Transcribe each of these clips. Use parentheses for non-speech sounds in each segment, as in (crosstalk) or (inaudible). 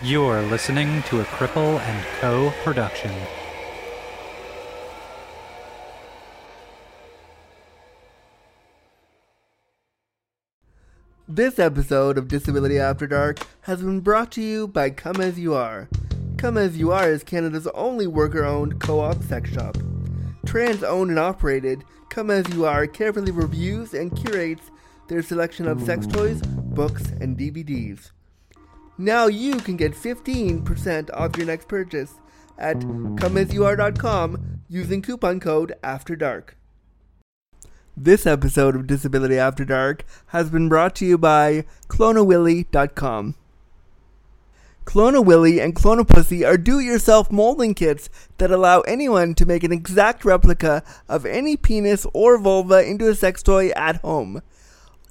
You're listening to a Cripple and Co. production. This episode of Disability After Dark has been brought to you by Come As You Are. Come As You Are is Canada's only worker owned co op sex shop. Trans owned and operated, Come As You Are carefully reviews and curates their selection of sex toys, books, and DVDs. Now you can get 15% off your next purchase at comeasyouare.com using coupon code After Dark. This episode of Disability After Dark has been brought to you by clonawilly.com. Clonawilly and Clonapussy are do-it-yourself molding kits that allow anyone to make an exact replica of any penis or vulva into a sex toy at home.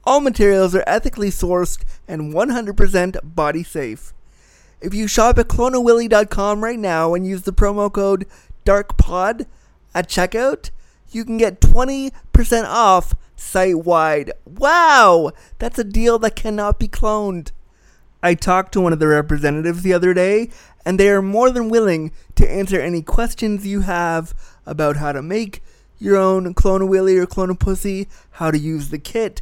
All materials are ethically sourced and 100% body safe. If you shop at clonawilly.com right now and use the promo code DARKPOD at checkout, you can get 20% off site wide. Wow! That's a deal that cannot be cloned. I talked to one of the representatives the other day, and they are more than willing to answer any questions you have about how to make your own clone a willy or clone a pussy, how to use the kit.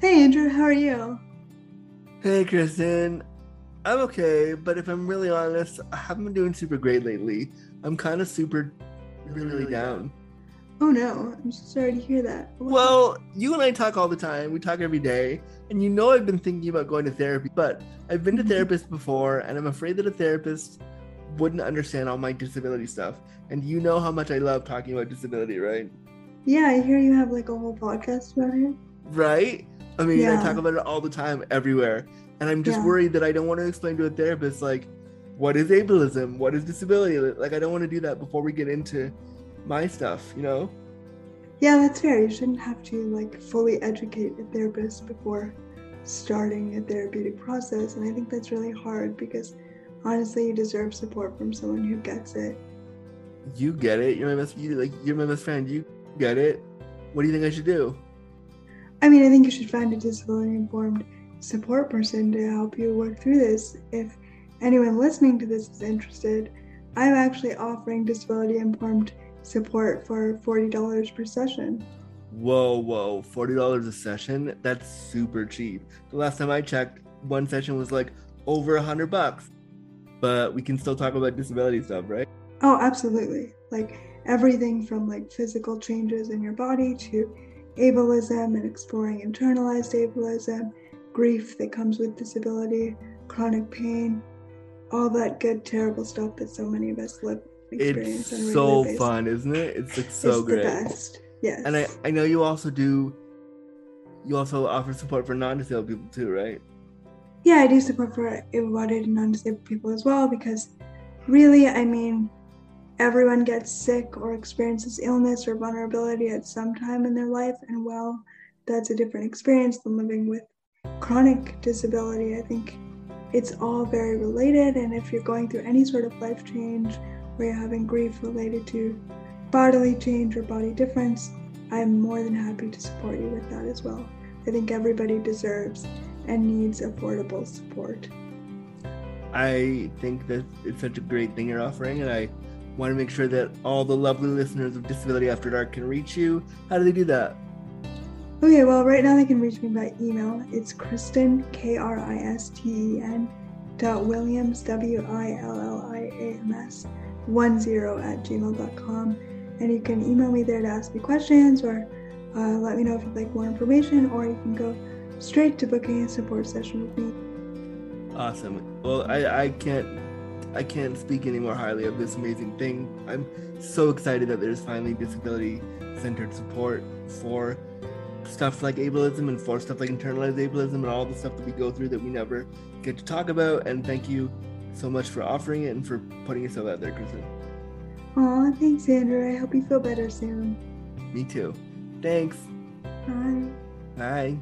Hey Andrew, how are you? Hey Kristen, I'm okay, but if I'm really honest, I haven't been doing super great lately. I'm kind of super, really, really down. Oh no, I'm so sorry to hear that. What- Well, you and I talk all the time. We talk every day. And you know I've been thinking about going to therapy, but I've been to Mhm. therapists before, and I'm afraid that a therapist wouldn't understand all my disability stuff. And you know how much I love talking about disability, right? yeah, I hear you have like a whole podcast about it. Right? I mean, I talk about it all the time, everywhere. And I'm just Yeah. worried that I don't want to explain to a therapist, like, what is ableism? What is disability? Like, I don't want to do that before we get into my stuff, you know? Yeah, that's fair. You shouldn't have to like fully educate a therapist before starting a therapeutic process, and I think that's really hard because honestly, you deserve support from someone who gets it. You get it. You're my best. You like. You're my best friend. You get it. What do you think I should do? I mean, I think you should find a disability informed support person to help you work through this. If anyone listening to this is interested, I'm actually offering disability informed support for $40 per session. Whoa, whoa! Forty dollars a session. That's super cheap. The last time I checked, one session was like over a hundred bucks. But we can still talk about disability stuff, right? Oh, absolutely. Like everything from like physical changes in your body to ableism and exploring internalized ableism, grief that comes with disability, chronic pain, all that good, terrible stuff that so many of us live experience It's so basis. fun, isn't it? It's like so it's great. the best. Yes. And I, I know you also do. You also offer support for non-disabled people too, right? yeah, I do support for able-bodied and non-disabled people as well because really, I mean, everyone gets sick or experiences illness or vulnerability at some time in their life, and well, that's a different experience than living with chronic disability. I think it's all very related, and if you're going through any sort of life change or you're having grief related to bodily change or body difference, I'm more than happy to support you with that as well. I think everybody deserves and needs affordable support. I think that it's such a great thing you're offering, and I want to make sure that all the lovely listeners of Disability After Dark can reach you. How do they do that? Okay, well, right now they can reach me by email. It's Kristen, K R I S T E N, dot Williams, W I L L I A M S, 10 at gmail.com. And you can email me there to ask me questions or uh, let me know if you'd like more information, or you can go straight to booking a support session with me. Awesome. Well, I, I can't I can't speak any more highly of this amazing thing. I'm so excited that there's finally disability centered support for stuff like ableism and for stuff like internalized ableism and all the stuff that we go through that we never get to talk about. And thank you so much for offering it and for putting yourself out there, Kristen. Aw, thanks, Andrew. I hope you feel better soon. Me too. Thanks. Bye. Bye.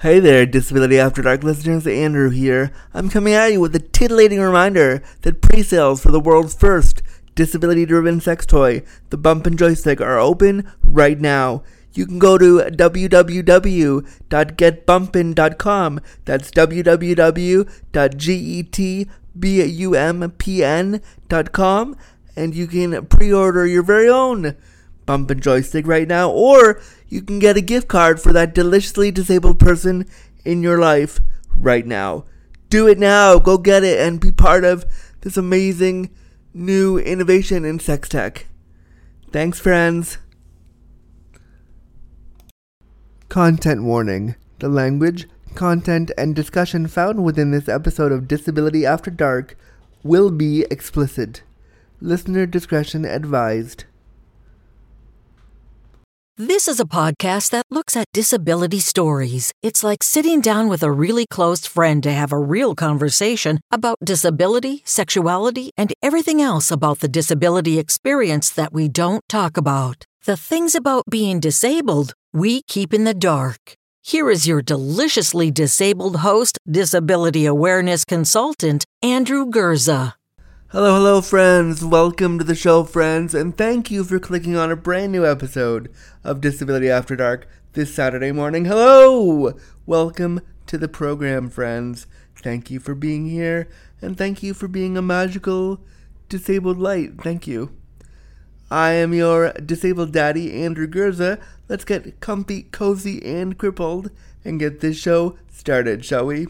Hey there, Disability After Dark listeners. Andrew here. I'm coming at you with a titillating reminder that pre-sales for the world's first disability-driven sex toy, the Bump and Joystick, are open right now. You can go to www.getbumpin.com. That's www.getbumpn.com and you can pre-order your very own bump and joystick right now or you can get a gift card for that deliciously disabled person in your life right now. Do it now. Go get it and be part of this amazing new innovation in sex tech. Thanks, friends. Content warning. The language, content, and discussion found within this episode of Disability After Dark will be explicit. Listener discretion advised. This is a podcast that looks at disability stories. It's like sitting down with a really close friend to have a real conversation about disability, sexuality, and everything else about the disability experience that we don't talk about. The things about being disabled we keep in the dark. Here is your deliciously disabled host, disability awareness consultant, Andrew Gurza. Hello, hello, friends. Welcome to the show, friends, and thank you for clicking on a brand new episode of Disability After Dark this Saturday morning. Hello! Welcome to the program, friends. Thank you for being here, and thank you for being a magical disabled light. Thank you. I am your disabled daddy, Andrew Gurza. Let's get comfy, cozy, and crippled and get this show started, shall we?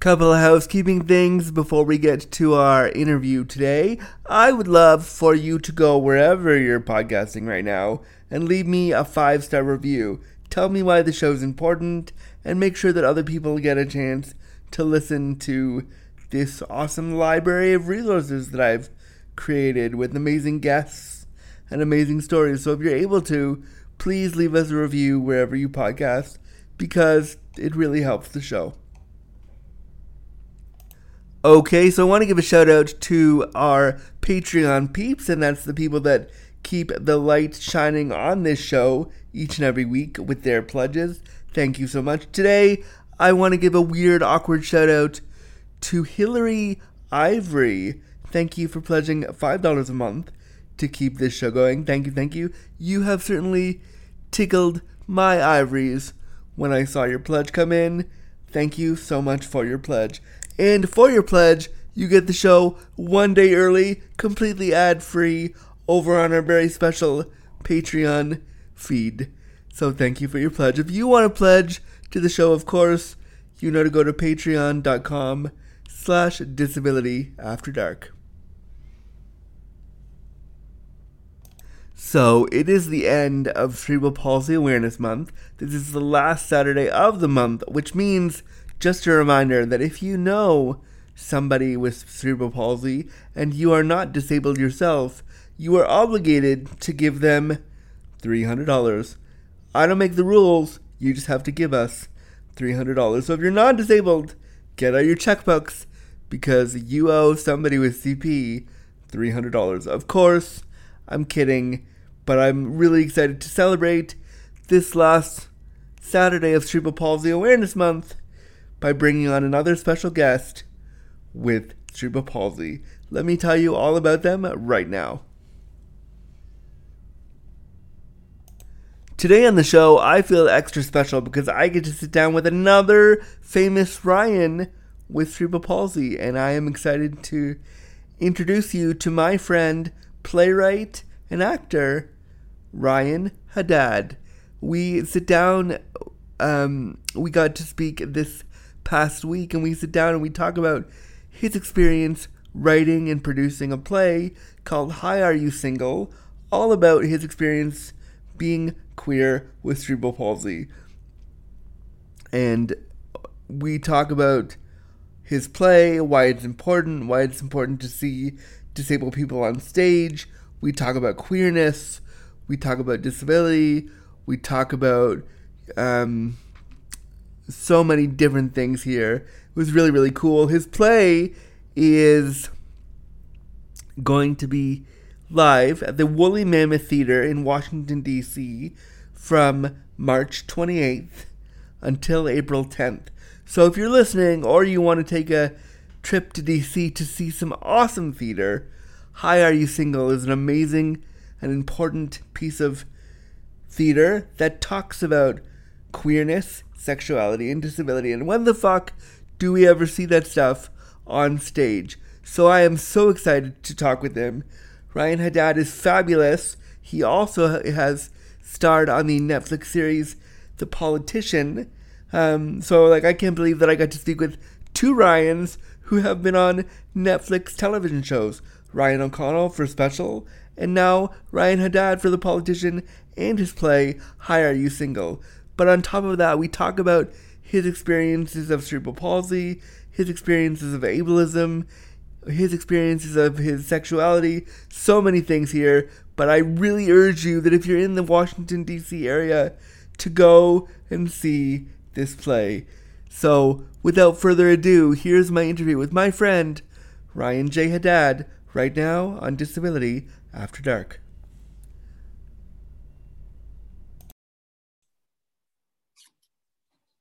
Couple of housekeeping things before we get to our interview today. I would love for you to go wherever you're podcasting right now and leave me a five star review. Tell me why the show's important and make sure that other people get a chance to listen to this awesome library of resources that I've created with amazing guests and amazing stories. So if you're able to, please leave us a review wherever you podcast because it really helps the show. Okay, so I want to give a shout out to our Patreon peeps, and that's the people that keep the light shining on this show each and every week with their pledges. Thank you so much. Today, I want to give a weird, awkward shout out to Hillary Ivory. Thank you for pledging $5 a month to keep this show going. Thank you, thank you. You have certainly tickled my ivories when I saw your pledge come in. Thank you so much for your pledge. And for your pledge, you get the show one day early, completely ad free, over on our very special Patreon feed. So thank you for your pledge. If you want to pledge to the show, of course, you know to go to patreon.com slash disability after dark. So it is the end of Cerebral Palsy Awareness Month. This is the last Saturday of the month, which means just a reminder that if you know somebody with cerebral palsy and you are not disabled yourself, you are obligated to give them $300. I don't make the rules, you just have to give us $300. So if you're not disabled, get out your checkbooks because you owe somebody with CP $300. Of course, I'm kidding, but I'm really excited to celebrate this last Saturday of Cerebral Palsy Awareness Month by bringing on another special guest with cerebral palsy. Let me tell you all about them right now. Today on the show, I feel extra special because I get to sit down with another famous Ryan with cerebral palsy, and I am excited to introduce you to my friend, playwright, and actor, Ryan Haddad. We sit down, um, we got to speak this past week and we sit down and we talk about his experience writing and producing a play called Hi Are You Single, all about his experience being queer with cerebral palsy. And we talk about his play, why it's important, why it's important to see disabled people on stage. We talk about queerness. We talk about disability. We talk about um, so many different things here. It was really, really cool. His play is going to be live at the Woolly Mammoth Theater in Washington, D.C. from March 28th until April 10th. So if you're listening or you want to take a trip to DC to see some awesome theater, Hi Are You Single is an amazing and important piece of theater that talks about queerness, sexuality, and disability. And when the fuck do we ever see that stuff on stage? So I am so excited to talk with him. Ryan Haddad is fabulous. He also has starred on the Netflix series The Politician. Um, so like I can't believe that I got to speak with two Ryans who have been on Netflix television shows. Ryan O'Connell for Special, and now Ryan Haddad for The Politician and his play Hi Are You Single. But on top of that, we talk about his experiences of cerebral palsy, his experiences of ableism, his experiences of his sexuality, so many things here. But I really urge you that if you're in the Washington, D.C. area, to go and see this play. So, without further ado, here's my interview with my friend, Ryan J. Haddad, right now on Disability After Dark.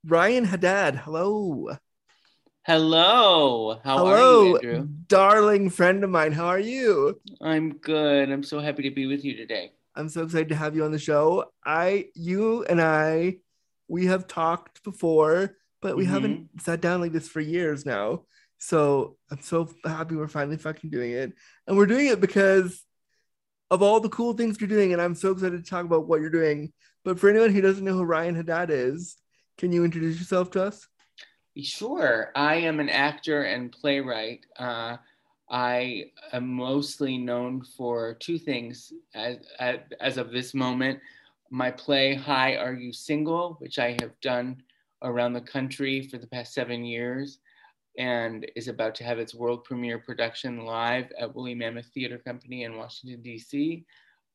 Ryan Haddad, hello. Hello. How hello, are you, Andrew? darling friend of mine. How are you? I'm good. I'm so happy to be with you today. I'm so excited to have you on the show. I, you, and I, we have talked before, but we Mhm. haven't sat down like this for years now. So I'm so happy we're finally fucking doing it, and we're doing it because of all the cool things you're doing, and I'm so excited to talk about what you're doing. But for anyone who doesn't know who Ryan Haddad is, can you introduce yourself to us? Sure. I am an actor and playwright. Uh, I am mostly known for two things as, as, as of this moment. My play, Hi, Are You Single, which I have done around the country for the past seven years and is about to have its world premiere production live at Woolly Mammoth Theater Company in Washington, D.C.,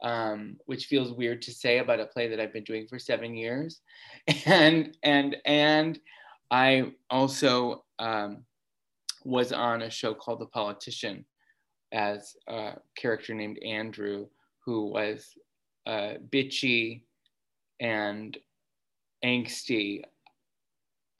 um, which feels weird to say about a play that I've been doing for seven years. (laughs) And, and, and I also um, was on a show called The Politician as a character named Andrew, who was a bitchy and angsty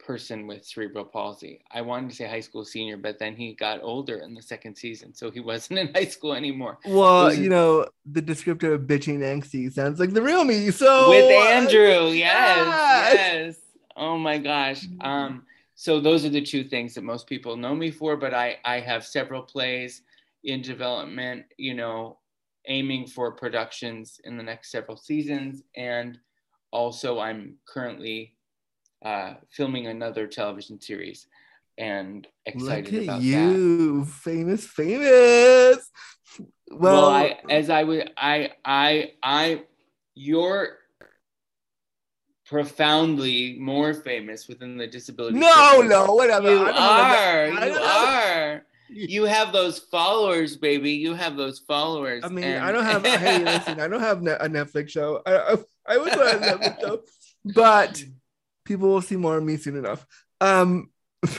person with cerebral palsy. I wanted to say high school senior, but then he got older in the second season, so he (laughs) wasn't in high school anymore. Well, you know, the descriptor of bitching angsty sounds like the real me. So with Andrew. Yes, yes. yes. Oh my gosh. Um, so those are the two things that most people know me for. But I I have several plays in development. You know, aiming for productions in the next several seasons, and also I'm currently uh, filming another television series, and excited Look at about that. you, famous, famous. Well, well, I as I would I I I you're profoundly more famous within the disability no, circle. no, whatever. you are you are you have those followers baby you have those followers I mean, and- I don't have. hey, listen, I don't have a Netflix show. I, I, I would want a Netflix (laughs) show, but people will see more of me soon enough. Um, (laughs)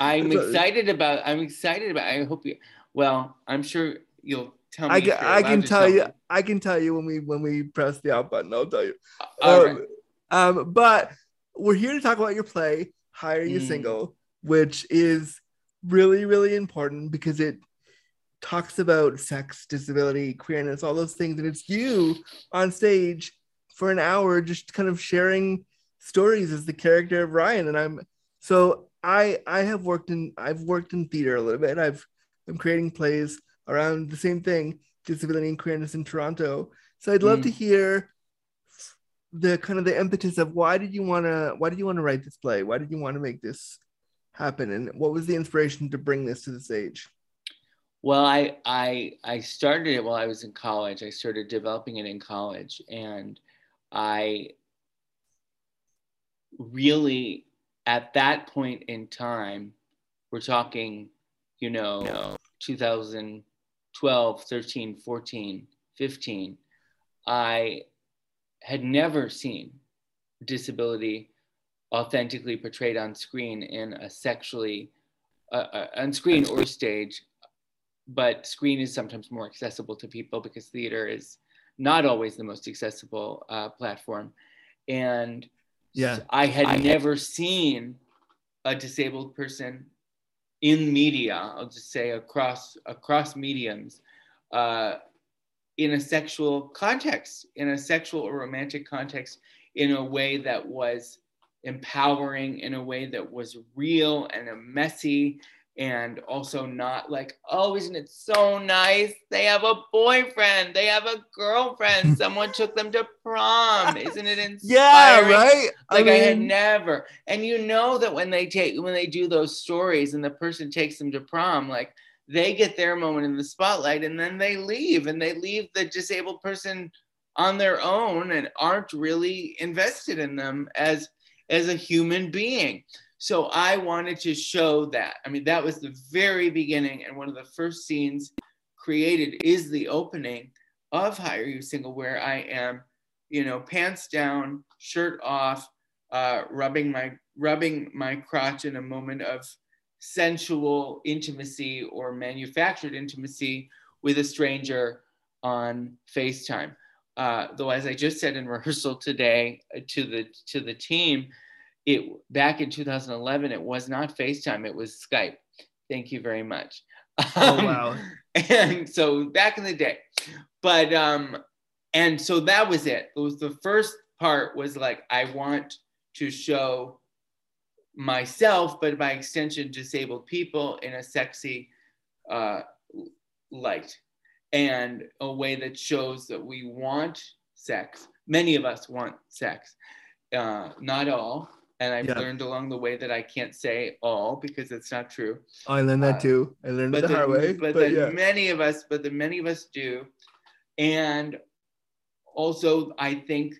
I'm excited about I'm excited about I hope you well I'm sure you'll tell me I can, I can to tell you. me. I can tell you when we when we press the out button. I'll tell you. All um, right. um, but we're here to talk about your play, Hi Are You Mm. Single, which is really, really important because it talks about sex, disability, queerness, all those things. And it's you on stage for an hour just kind of sharing stories as the character of Ryan. And I'm so I I have worked in I've worked in theater a little bit. I've I'm creating plays around the same thing, disability and queerness in Toronto. So I'd love Mm. to hear the kind of the impetus of why did you want to why did you want to write this play why did you want to make this happen and what was the inspiration to bring this to the stage Well, I I I started it while I was in college. I started developing it in college, and I really, at that point in time, we're talking, you know, 2012, 13, 14, 15, I had never seen disability authentically portrayed on screen in a sexually uh, uh, on screen or stage but screen is sometimes more accessible to people because theater is not always the most accessible uh, platform. And Yeah. i had never seen a disabled person in media i'll just say across across mediums uh, in a sexual context in a sexual or romantic context in a way that was empowering in a way that was real and a messy and also not like oh isn't it so nice? They have a boyfriend. They have a girlfriend. (laughs) Someone took them to prom. Isn't it (laughs) inspiring? Yeah, right. like I, had never. And you know that when they take when they do those stories and the person takes them to prom like they get their moment in the spotlight and then they leave and they leave the disabled person on their own and aren't really invested in them as as a human being so i wanted to show that i mean that was the very beginning and one of the first scenes created is the opening of Hi Are You Single where i am you know pants down shirt off uh, rubbing my rubbing my crotch in a moment of sensual intimacy or manufactured intimacy with a stranger on FaceTime. Uh, though, as I just said in (laughs) rehearsal today uh, to the to the team, it back in 2011 it was not FaceTime, it was Skype. Thank you very much. Oh, Um, wow. And so back in the day, but um, and so that was it. It was the first part was like I want to show myself, but by extension, disabled people in a sexy uh, light and a way that shows that we want sex. Many of us want sex, uh, not all. And I've Yeah. learned along the way that I can't say all because it's not true I learned that uh, too. I learned it the hard way. but, But, then yeah. many of us, but the many of us do. And also, I think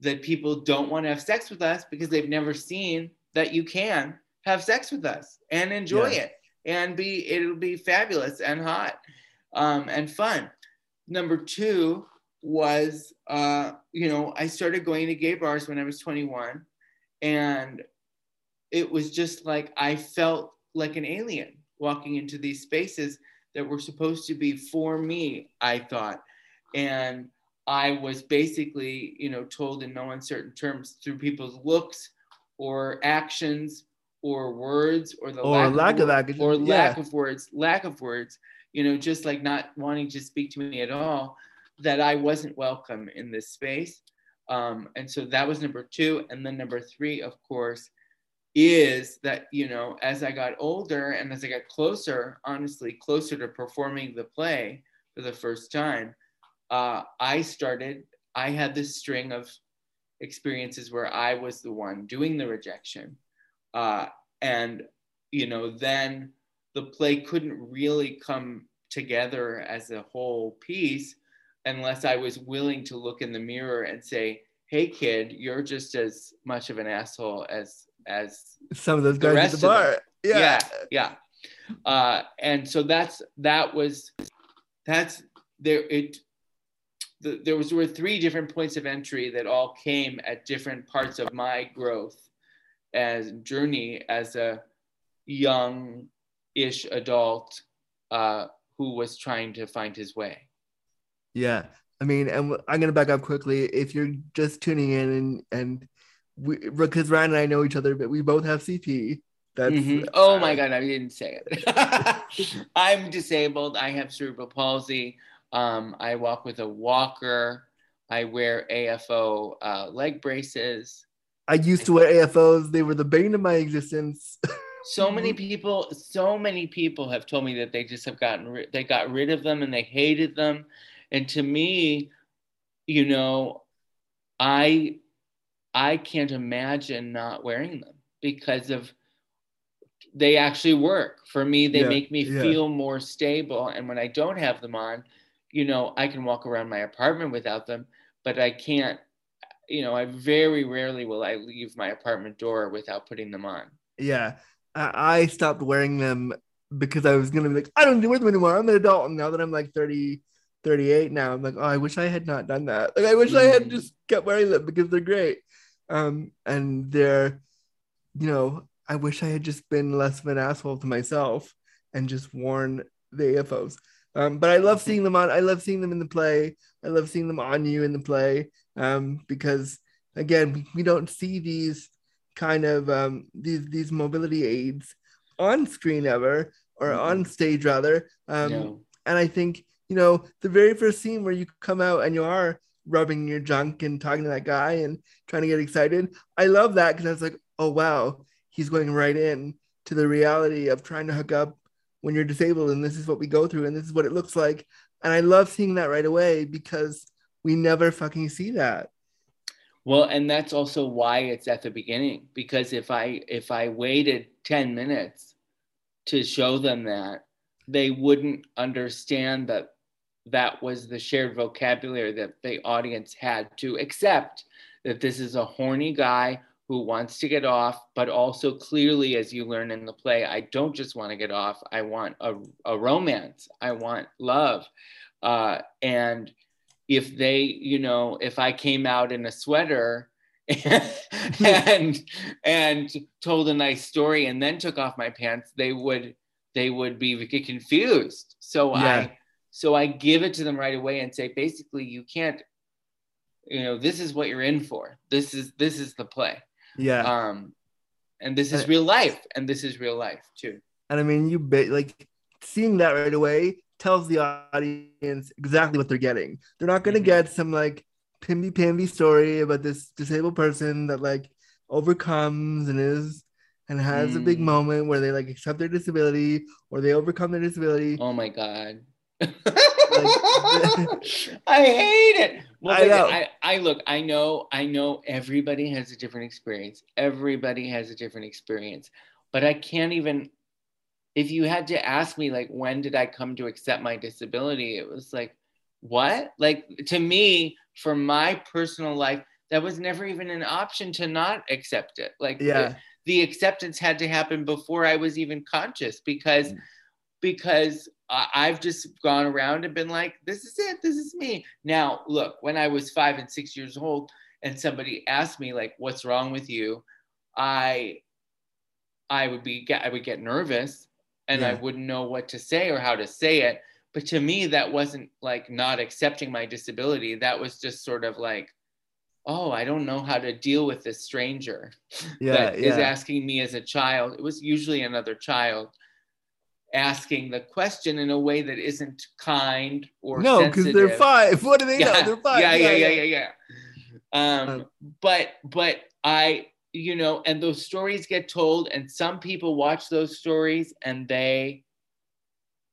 that people don't want to have sex with us because they've never seen that you can have sex with us and enjoy Yeah. it and be it'll be fabulous and hot um, and fun. Number two was uh, you know I started going to gay bars when I was 21, and it was just like I felt like an alien walking into these spaces that were supposed to be for me, I thought. And I was basically, you know, told in no uncertain terms through people's looks or actions or words or the Or lack of wor- action, or lack of words, lack of words, you know, just like not wanting to speak to me at all, that I wasn't welcome in this space. Um, and so that was number two. And then number three, of course, is that you know as i got older and as i got closer honestly closer to performing the play for the first time uh, i started i had this string of experiences where i was the one doing the rejection uh, and you know then the play couldn't really come together as a whole piece unless i was willing to look in the mirror and say hey kid you're just as much of an asshole as as Some of those guys at the bar. Yeah. yeah yeah uh and so that's that was that's there it the, there was were three different points of entry that all came at different parts of my growth as journey as a young ish adult uh who was trying to find his way Yeah. I mean, and I'm gonna back up quickly. If you're just tuning in and and we because Ryan and I know each other, but we both have CP. That's Mhm. Oh my God, I didn't say it. (laughs) I'm disabled. I have cerebral palsy. Um, I walk with a walker. I wear AFO uh, leg braces. I used to wear AFOs. They were the bane of my existence. (laughs) So many people, so many people have told me that they just have gotten rid, they got rid of them and they hated them. And to me, you know, I I can't imagine not wearing them because of they actually work for me. They Yeah, make me yeah. feel more stable. And when I don't have them on, you know, I can walk around my apartment without them, but I can't. You know, I very rarely will I leave my apartment door without putting them on. yeah. I, stopped wearing them because I was gonna be like, I don't wear them anymore. I'm an adult. And now that I'm like 30, 38 now, I'm like, oh, I wish I had not done that. Like I wish I had Mm. just kept wearing them because they're great. Um, and they're, you know, I wish I had just been less of an asshole to myself and just worn the AFOs. Um, but I love seeing them on. I love seeing them in the play. I love seeing them on you in the play. Um, because again, we, we don't see these kind of um these these mobility aids on screen ever or on stage rather. Um, no. and I think, you know, the very first scene where you come out and you are rubbing your junk and talking to that guy and trying to get excited, I love that because I was like, oh, wow, he's going right in to the reality of trying to hook up when you're disabled. And this is what we go through and this is what it looks like. And I love seeing that right away because we never fucking see that. Well, and that's also why it's at the beginning because if I if I waited 10 minutes to show them that, they wouldn't understand that that was the shared vocabulary that the audience had to accept that this is a horny guy who wants to get off, but also clearly, as you learn in the play, I don't just want to get off. I want a, a romance. I want love. Uh, and if they, you know, if I came out in a sweater (laughs) and and told a nice story and then took off my pants, they would they would be get confused. So Yeah. I so I give it to them right away and say, basically, you can't, you know, this is what you're in for. This is this is the play. Yeah. Um, and this is real life, and this is real life too. And I mean, you bet like seeing that right away tells the audience exactly what they're getting. They're not going to Mhm. get some like pimby pamby story about this disabled person that like overcomes and is and has a big Mm. moment where they like accept their disability or they overcome their disability. Oh my god. Like- (laughs) I hate it. Well, I know. I, I look, I know, I know everybody has a different experience. Everybody has a different experience. But I can't even if you had to ask me like when did I come to accept my disability, it was like, what? Like to me, for my personal life, that was never even an option to not accept it. Like Yeah. the acceptance had to happen before I was even conscious because because I- I've just gone around and been like, this is it, this is me. Now, look, when I was five and six years old, and somebody asked me like, what's wrong with you, I I would be I would get nervous and I wouldn't know what to say or how to say it. But to me, that wasn't like not accepting my disability. That was just sort of like, oh, I don't know how to deal with this stranger Yeah. that is yeah. asking me as a child. It was usually another child asking the question in a way that isn't kind or no, because they're five. (laughs) What do they know? They're five. yeah, yeah, yeah, yeah, yeah. Um, Um, but but I, you know, and those stories get told, and some people watch those stories, and they,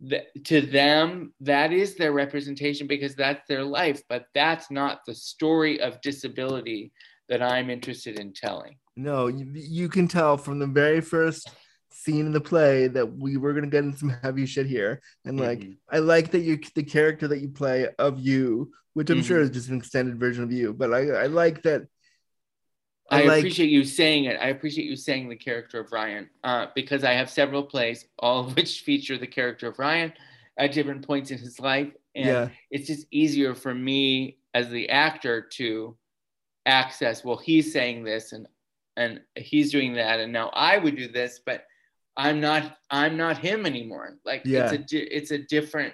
th- to them, that is their representation because that's their life. But that's not the story of disability that I'm interested in telling. No, you, you can tell from the very first scene in the play that we were gonna get into some heavy shit here. And like Mhm. I like that you the character that you play of you, which I'm sure Mhm. is just an extended version of you, but I, I like that I, like appreciate you saying it. I appreciate you saying the character of Ryan uh, because I have several plays, all of which feature the character of Ryan at different points in his life. And yeah, it's just easier for me as the actor to access, well, he's saying this and and he's doing that, and now I would do this, but I'm not I'm not him anymore. Like Yeah. it's a di- it's a different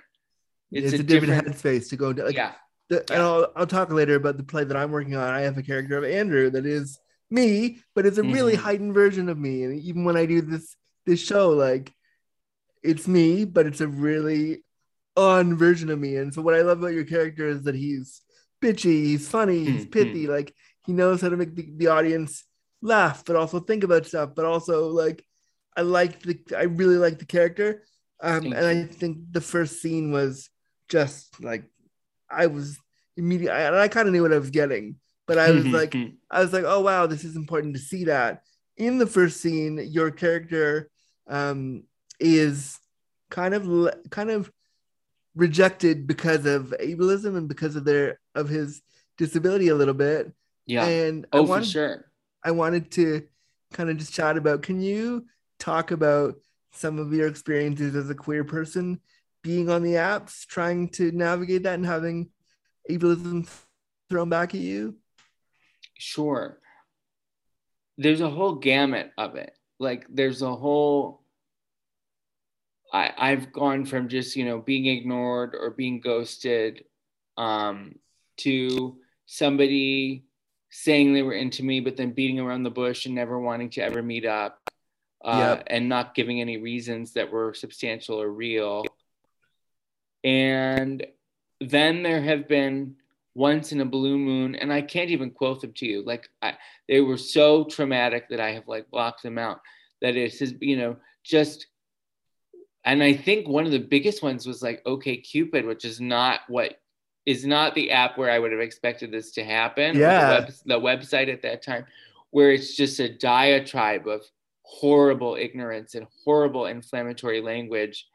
it's, a, different, headspace to go to like yeah. the, Yeah. and I'll, I'll talk later about the play that I'm working on. I have a character of Andrew that is me, but it's a really Mhm. heightened version of me. And even when I do this this show, like it's me, but it's a really on version of me. And so what I love about your character is that he's bitchy, he's funny, he's Mhm. pithy, like he knows how to make the, the audience laugh, but also think about stuff, but also like I like the I really like the character. Um, and I think the first scene was just like I was immediately, and I kind of knew what I was getting, but I was like, I was like, oh wow, this is important to see that in the first scene, your character um, is kind of kind of rejected because of ableism and because of their of his disability a little bit, yeah. and I Oh, for sure. I wanted to kind of just chat about. Can you talk about some of your experiences as a queer person being on the apps, trying to navigate that and having ableism thrown back at you? Sure. There's a whole gamut of it. Like there's a whole I, I've gone from just, you know, being ignored or being ghosted um, to somebody saying they were into me, but then beating around the bush and never wanting to ever meet up uh, yep. and not giving any reasons that were substantial or real. And then there have been once in a blue moon, and I can't even quote them to you. Like I, they were so traumatic that I have like blocked them out. That it says, you know, just. And I think one of the biggest ones was like OK Cupid, which is not what is not the app where I would have expected this to happen. Yeah. The, web, the website at that time, where it's just a diatribe of horrible ignorance and horrible inflammatory language,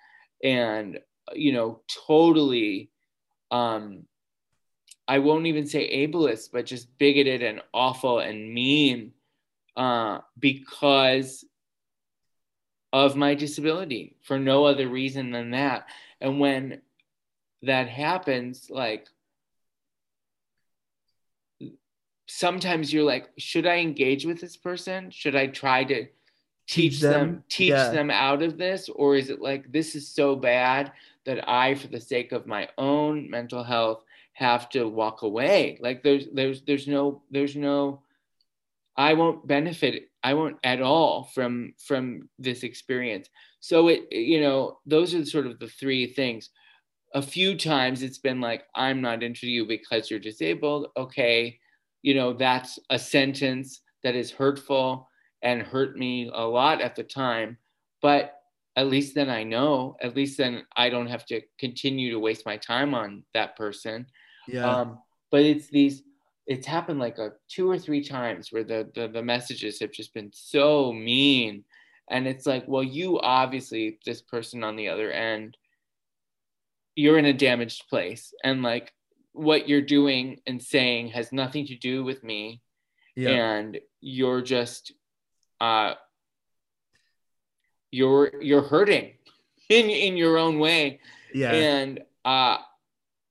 and you know, totally um I won't even say ableist, but just bigoted and awful and mean uh, because of my disability for no other reason than that. And when that happens, like sometimes you're like, should I engage with this person? Should I try to teach them, them teach yeah. them out of this? Or is it like, this is so bad that I, for the sake of my own mental health, have to walk away? Like there's there's there's no there's no i won't benefit i won't at all from from this experience. So it you know those are sort of the three things. A few times it's been like i'm not into you because you're disabled. Okay you know that's a sentence that is hurtful and hurt me a lot at the time but at least then i know at least then i don't have to continue to waste my time on that person yeah. Um, but it's these, it's happened like a two or three times where the, the the messages have just been so mean, and it's like, well, you obviously this person on the other end, you're in a damaged place, and like what you're doing and saying has nothing to do with me, yeah. and you're just, uh, you're you're hurting (laughs) in in your own way, yeah, and uh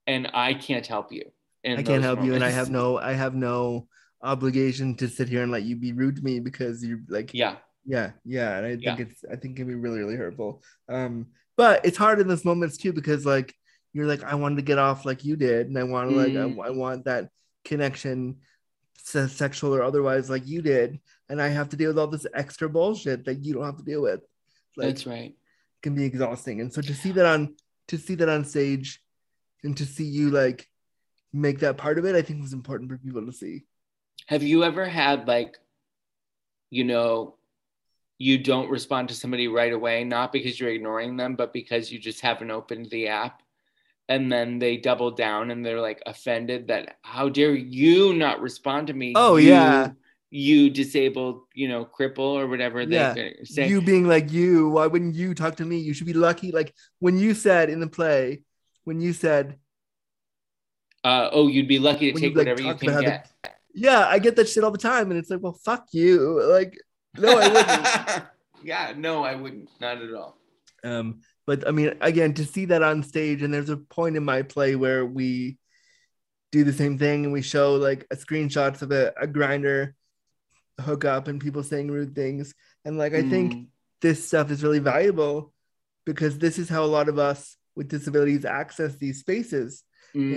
and I can't help you. I can't help moments. you, and I have no, I have no obligation to sit here and let you be rude to me because you're like, yeah, yeah, yeah. And I think yeah. it's, I think it can be really, really hurtful. Um, but it's hard in those moments too because like you're like, I wanted to get off like you did, and I want to mm. like, I, mm. I want that connection, sexual or otherwise, like you did, and I have to deal with all this extra bullshit that you don't have to deal with. Like, That's right. Can be exhausting, and so to see that on to see that on stage and to see you like make that part of it, I think was important for people to see. Have you ever had like, you know, you don't respond to somebody right away, not because you're ignoring them, but because you just haven't opened the app? And then they double down and they're like offended that how dare you not respond to me? Oh, you, yeah. You disabled, you know, cripple or whatever yeah. they say. You being like you, why wouldn't you talk to me? You should be lucky. Like when you said in the play, when you said, uh, "Oh, you'd be lucky to take you, like, whatever you can get." The, yeah, I get that shit all the time, and it's like, well, fuck you. Like, no, I wouldn't. (laughs) yeah, no, I wouldn't. Not at all. Um, but I mean, again, to see that on stage, and there's a point in my play where we do the same thing, and we show like a screenshots of a, a Grindr hookup and people saying rude things, and like I mm. think this stuff is really valuable because this is how a lot of us with disabilities access these spaces. Mm,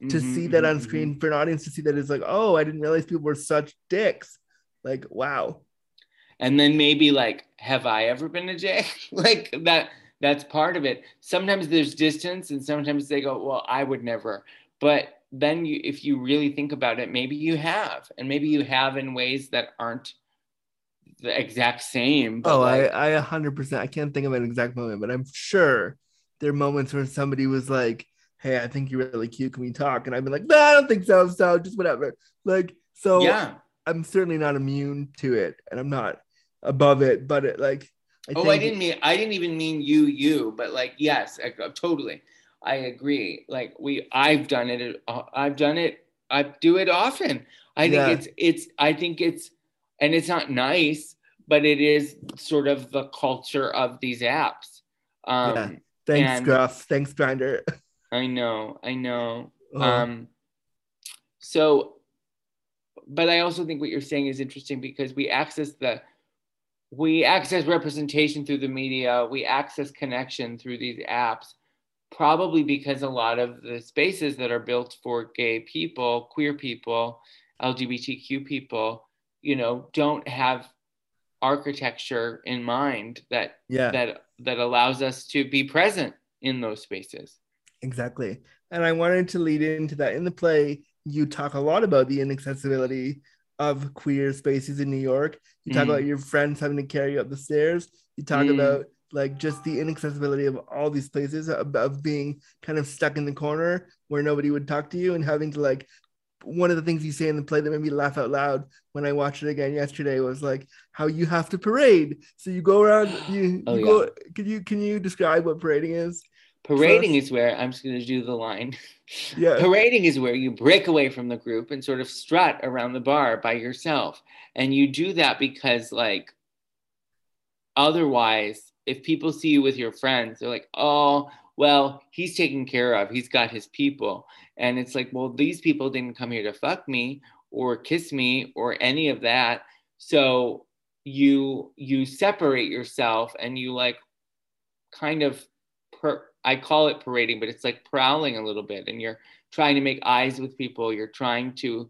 and to mm-hmm, see that on mm-hmm, screen mm-hmm. for an audience to see that is like, oh, I didn't realize people were such dicks. Like, wow. And then maybe like, have I ever been a dick? (laughs) like that that's part of it. Sometimes there's distance and sometimes they go, well, I would never. But then you if you really think about it, maybe you have. And maybe you have in ways that aren't the exact same. oh, like, I, I 100%. I can't think of an exact moment, but I'm sure there are moments where somebody was like, "Hey, I think you're really cute. Can we talk?" And I've been like, "No, I don't think so. So just whatever." Like, so yeah, I'm certainly not immune to it, and I'm not above it. But it like, I oh, I didn't mean I didn't even mean you, you, but like, yes, I, totally, I agree. Like we, I've done it. Uh, I've done it. I do it often. I think yeah. it's it's. I think it's, and it's not nice, but it is sort of the culture of these apps. Um, Yeah. Thanks, and- Gruff. Thanks, Grindr. (laughs) I know, I know. Oh. Um, so, but I also think what you're saying is interesting because we access the, we access representation through the media, we access connection through these apps, probably because a lot of the spaces that are built for gay people, queer people, LGBTQ people, you know, don't have architecture in mind that Yeah. that that allows us to be present in those spaces. Exactly. And I wanted to lead into that. In the play, you talk a lot about the inaccessibility of queer spaces in New York. You talk Mm. about your friends having to carry you up the stairs. You talk Mm. about like just the inaccessibility of all these places of, of being kind of stuck in the corner where nobody would talk to you and having to like one of the things you say in the play that made me laugh out loud when I watched it again yesterday was like how you have to parade. So you go around (gasps) you, Oh, you go can you can you describe what parading is? Parading is where I'm just going to do the line. (laughs) Yeah. Parading is where you break away from the group and sort of strut around the bar by yourself. And you do that because, like, otherwise, if people see you with your friends, they're like, oh, well, he's taken care of. He's got his people. And it's like, well, these people didn't come here to fuck me or kiss me or any of that. So you you separate yourself and you like kind of per, I call it parading, but it's like prowling a little bit, and you're trying to make eyes with people. You're trying to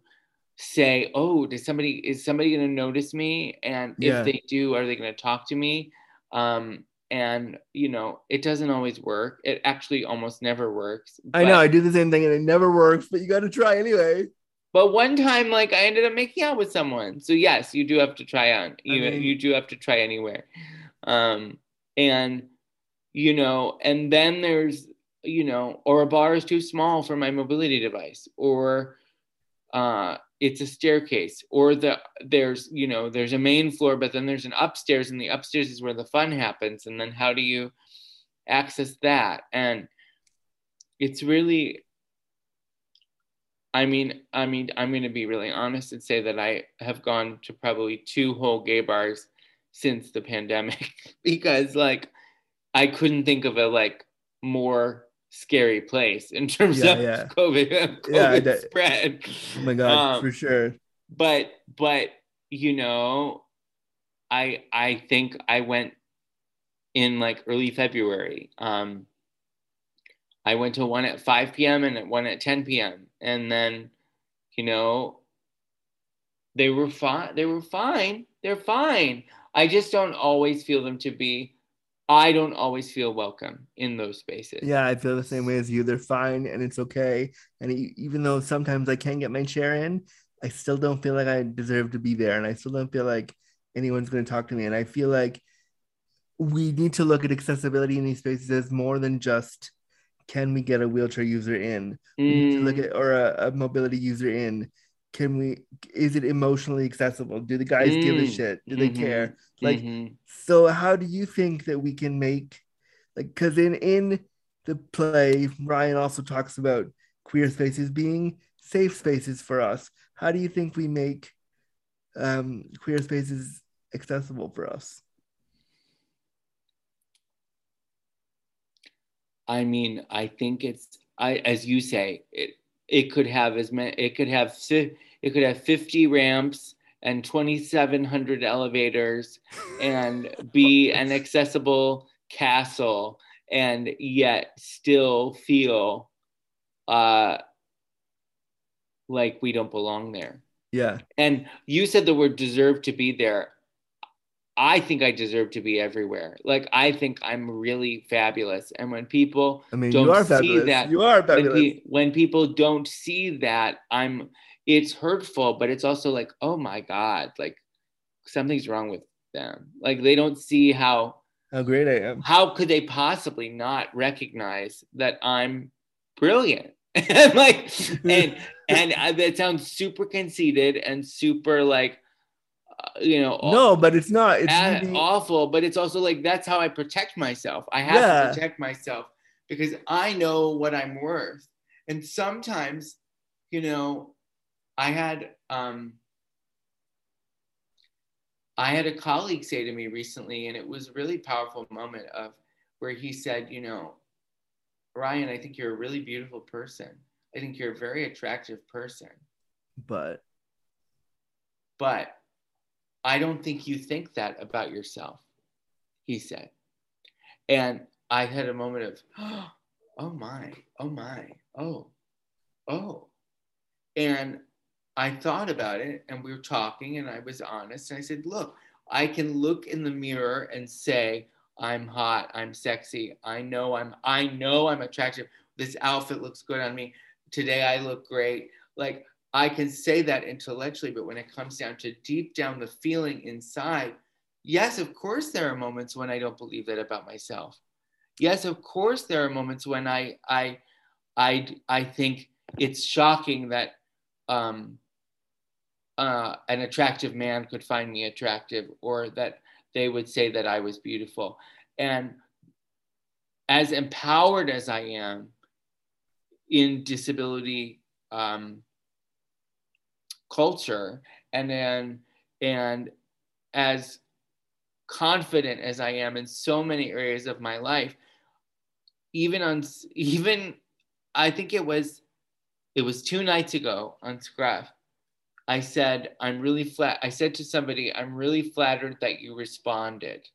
say, "Oh, does somebody is somebody going to notice me?" And Yeah. if they do, are they going to talk to me? Um, and you know, it doesn't always work. It actually almost never works. I know I do the same thing and it never works, but you got to try anyway. But one time, like I ended up making out with someone. So yes, you do have to try on. You mean- you do have to try anywhere. Um, and you know, and then there's you know, or a bar is too small for my mobility device, or uh, it's a staircase, or the there's you know there's a main floor, but then there's an upstairs, and the upstairs is where the fun happens. And then how do you access that? And it's really I mean, I mean, I'm going to be really honest and say that I have gone to probably two whole gay bars since the pandemic (laughs) because, like, I couldn't think of a like more scary place in terms Yeah, of yeah. COVID, (laughs) COVID Yeah, spread. Oh my god, Um, for sure. But, but you know, I I think I went in like early February. Um, I went to one at 5 p.m. and at one at 10 p.m. And then, you know, they were fine. They were fine. They're fine. I just don't always feel them to be. I don't always feel welcome in those spaces. Yeah, I feel the same way as you. They're fine and it's okay. And even though sometimes I can get my share in, I still don't feel like I deserve to be there. And I still don't feel like anyone's going to talk to me. And I feel like we need to look at accessibility in these spaces as more than just can we get a wheelchair user in? We need to look Mm, at or a, a mobility user in. Can we? Is it emotionally accessible? Do the guys give a Mm, shit? Do they mhm, care? Like, mhm. so how do you think that we can make like because in in the play ryan also talks about queer spaces being safe spaces for us how do you think we make um queer spaces accessible for us I mean, I think it's I as you say, it it could have as many it could have it could have 50 ramps and 2700 elevators and be (laughs) an accessible castle and yet still feel uh like we don't belong there. yeah And you said the word deserve to be there. I think I deserve to be everywhere. Like I think I'm really fabulous. And when people i mean don't you are see fabulous that, you are when, fabulous pe- when people don't see that, I'm it's hurtful, but it's also like, oh my God, like something's wrong with them. Like they don't see how how great i am how could they possibly not recognize that I'm brilliant? (laughs) and like and (laughs) and that sounds super conceited and super like uh, you know no but it's not it's really, awful, but it's also like that's how I protect myself. I have Yeah. to protect myself because I know what I'm worth. And sometimes, you know, I had um I had a colleague say to me recently, and it was a really powerful moment of where he said, you know, Ryan, I think you're a really beautiful person. I think you're a very attractive person. But But I don't think you think that about yourself, he said. And I had a moment of, (gasps) oh my, oh my, oh, oh. And I thought about it and we were talking and I was honest. And I said, look, I can look in the mirror and say, I'm hot, I'm sexy. I know I'm I know I'm attractive. This outfit looks good on me. Today I look great. Like I can say that intellectually, but when it comes down to deep down the feeling inside, yes, of course there are moments when I don't believe that about myself. Yes, of course there are moments when I I I I think it's shocking that um, uh, an attractive man could find me attractive or that they would say that I was beautiful. And as empowered as I am in disability um, culture, and then and as confident as I am in so many areas of my life, even on even I think it was it was two nights ago on Scruff I said, I'm really flat. I said to somebody, I'm really flattered that you responded.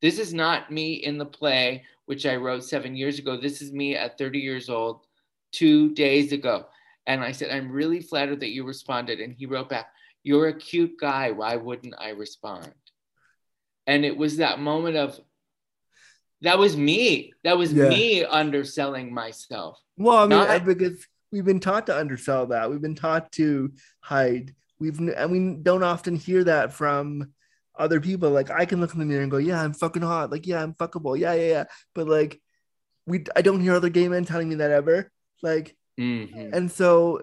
This is not me in the play, which I wrote seven years ago. This is me at 30 years old, two days ago. And I said, I'm really flattered that you responded. And he wrote back, You're a cute guy. Why wouldn't I respond? And it was that moment of, that was me. That was yeah. me underselling myself. Well, I mean, Not, because we've been taught to undersell that. We've been taught to hide we've and we don't often hear that from other people. Like I can look in the mirror and go, "Yeah, I'm fucking hot." Like, "Yeah, I'm fuckable." Yeah, yeah, yeah. But like, we I don't hear other gay men telling me that ever. Like, mm-hmm. and so,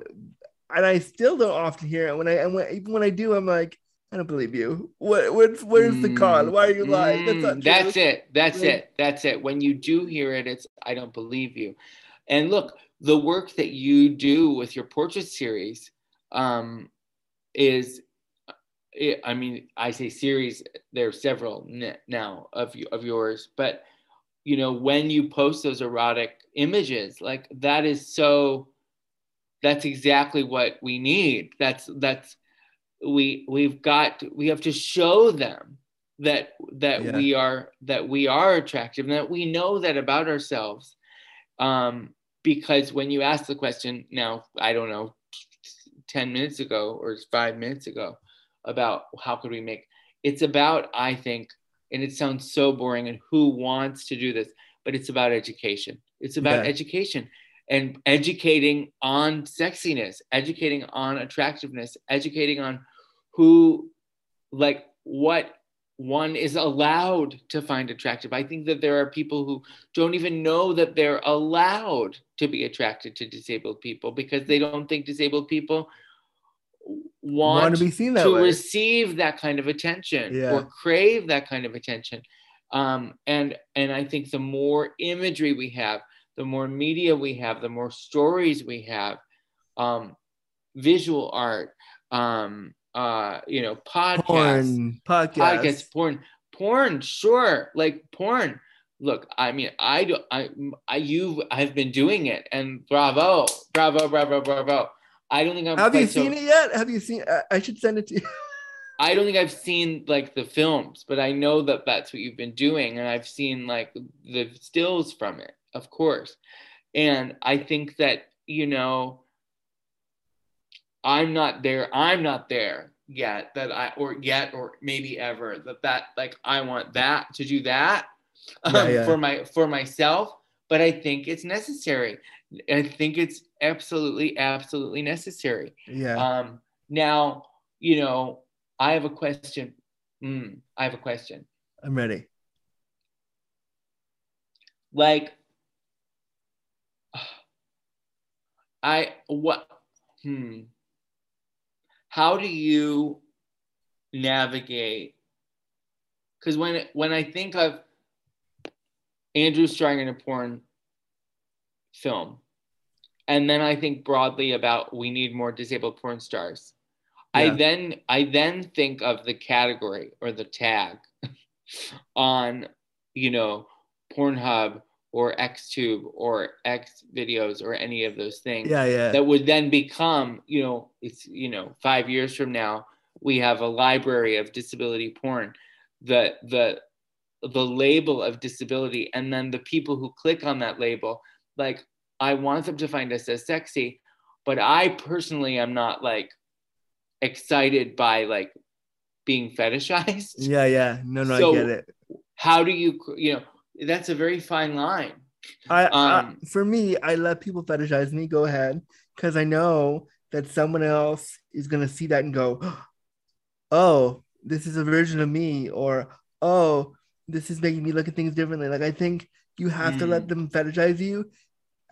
and I still don't often hear it. When I and when, even when I do, I'm like, I don't believe you. What? What's where's mm, the con? Why are you lying? That's not mm, true. That's it. That's like, it. That's it. When you do hear it, it's I don't believe you. And look, the work that you do with your portrait series, um, is I mean, I say series. There are several now of of yours, but you know, when you post those erotic images, like that is so. That's exactly what we need. That's that's we we've got we have to show them that that yeah. we are that we are attractive and that we know that about ourselves. Um, because when you ask the question now, I don't know 10 minutes ago or five minutes ago about how could we make it's about i think and it sounds so boring and who wants to do this but it's about education. It's about education and educating on sexiness educating on attractiveness educating on who like what one is allowed to find attractive. I think that there are people who don't even know that they're allowed to be attracted to disabled people because they don't think disabled people want, want to be seen that to way. receive that kind of attention yeah. or crave that kind of attention. Um, and and I think the more imagery we have, the more media we have, the more stories we have, um, visual art, um, uh, you know, podcasts, porn, podcasts, podcasts, porn, porn, sure, like porn. Look, I mean, I do, I, I, you have been doing it, and bravo, bravo, bravo, bravo. I don't think I've. Have you seen so, it yet? Have you seen? I should send it to you. (laughs) I don't think I've seen like the films, but I know that that's what you've been doing, and I've seen like the stills from it, of course. And I think that you know I'm not there. I'm not there yet. That I or yet or maybe ever that that like I want that to do that um, yeah, yeah. for my for myself. But I think it's necessary. I think it's absolutely absolutely necessary. Yeah. Um. Now you know I have a question. Mm, I have a question. I'm ready. Like, (sighs) I what? Hmm how do you navigate? Because when when i think of andrew starring in a porn film and then i think broadly about we need more disabled porn stars I then I then think of the category or the tag (laughs) on you know Pornhub or XTube or X videos or any of those things Yeah, yeah. that would then become you know it's you know five years from now we have a library of disability porn the the the label of disability and then the people who click on that label like i want them to find us as sexy but i personally am not like excited by like being fetishized yeah, yeah. No, no, So- I get it. how do you you know that's a very fine line I, Um, I for me, I let people fetishize me. Go ahead, because I know that someone else is gonna see that and go, (gasps) "Oh, this is a version of me," or "Oh, this is making me look at things differently." Like I think you have to let Mm. them fetishize you,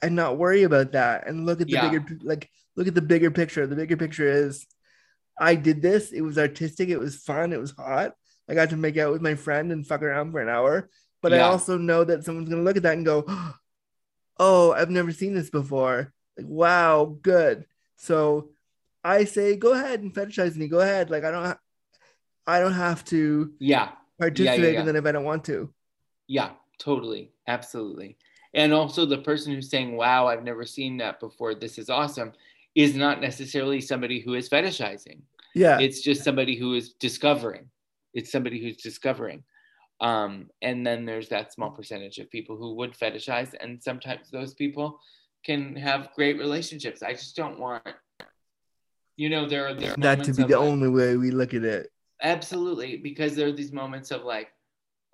and not worry about that, and look at the Yeah. bigger, like look at the bigger picture. The bigger picture is, I did this. It was artistic. It was fun. It was hot. I got to make out with my friend and fuck around for an hour. But I also know that someone's gonna look at that and go, (gasps) "Oh, I've never seen this before." Like, wow, good. So I say, go ahead and fetishize me. Go ahead. Like, I don't, ha- I don't have to yeah participate yeah. in that if I don't want to. Yeah, totally. Absolutely. And also, the person who's saying, Wow, I've never seen that before. This is awesome, is not necessarily somebody who is fetishizing. Yeah, It's just somebody who is discovering. It's somebody who's discovering. Um, and then there's that small percentage of people who would fetishize. And sometimes those people can have great relationships. I just don't want, you know, there are there are that to be the like- only way we look at it. Absolutely, because there are these moments of like,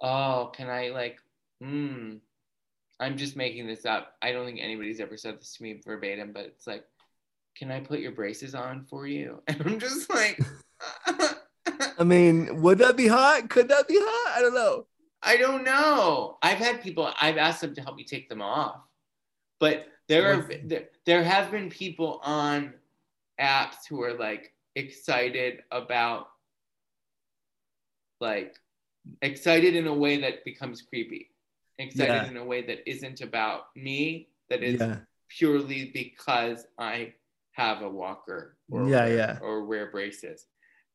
oh, can I like, hmm, I'm just making this up. I don't think anybody's ever said this to me verbatim, but it's like, can I put your braces on for you? (laughs) And I'm just like, (laughs) I mean, would that be hot? Could that be hot? I don't know. I don't know. I've had people, I've asked them to help me take them off, but there are there, there have been people on apps who are like excited about like excited in a way that becomes creepy excited Yeah. in a way that isn't about me that is Yeah, purely because i have a walker or Yeah, yeah. or wear braces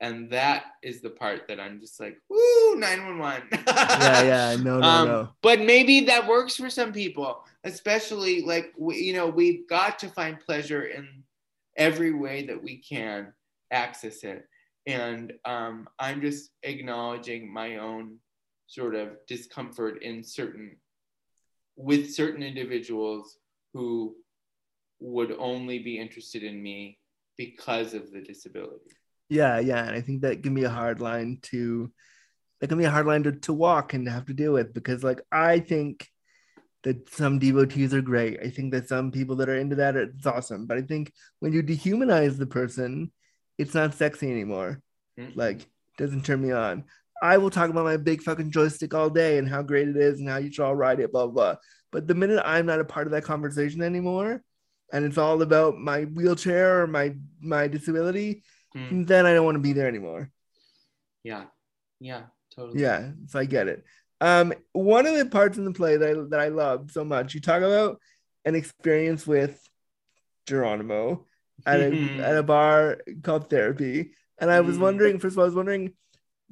and that is the part that i'm just like woo 911 yeah, yeah. (laughs) No, no, um, no. But maybe that works for some people, especially like we, you know, we've got to find pleasure in every way that we can access it. And um, I'm just acknowledging my own sort of discomfort in certain, with certain individuals who would only be interested in me because of the disability. Yeah, yeah. And I think that can be a hard line to that can be a hard line to, to walk and to have to deal with because like I think that some devotees are great. I think that some people that are into that it's awesome. But I think when you dehumanize the person, it's not sexy anymore. Mm. Like doesn't turn me on. I will talk about my big fucking joystick all day and how great it is and how you should all ride it, blah blah. blah. But the minute I'm not a part of that conversation anymore, and it's all about my wheelchair or my my disability, Mm. then I don't want to be there anymore. Yeah. Yeah. Totally. Yeah, so I get it. Um, one of the parts in the play that I, that I love so much, you talk about an experience with Geronimo at a, (laughs) at a bar called Therapy, and I was Mm. wondering. First of all, I was wondering,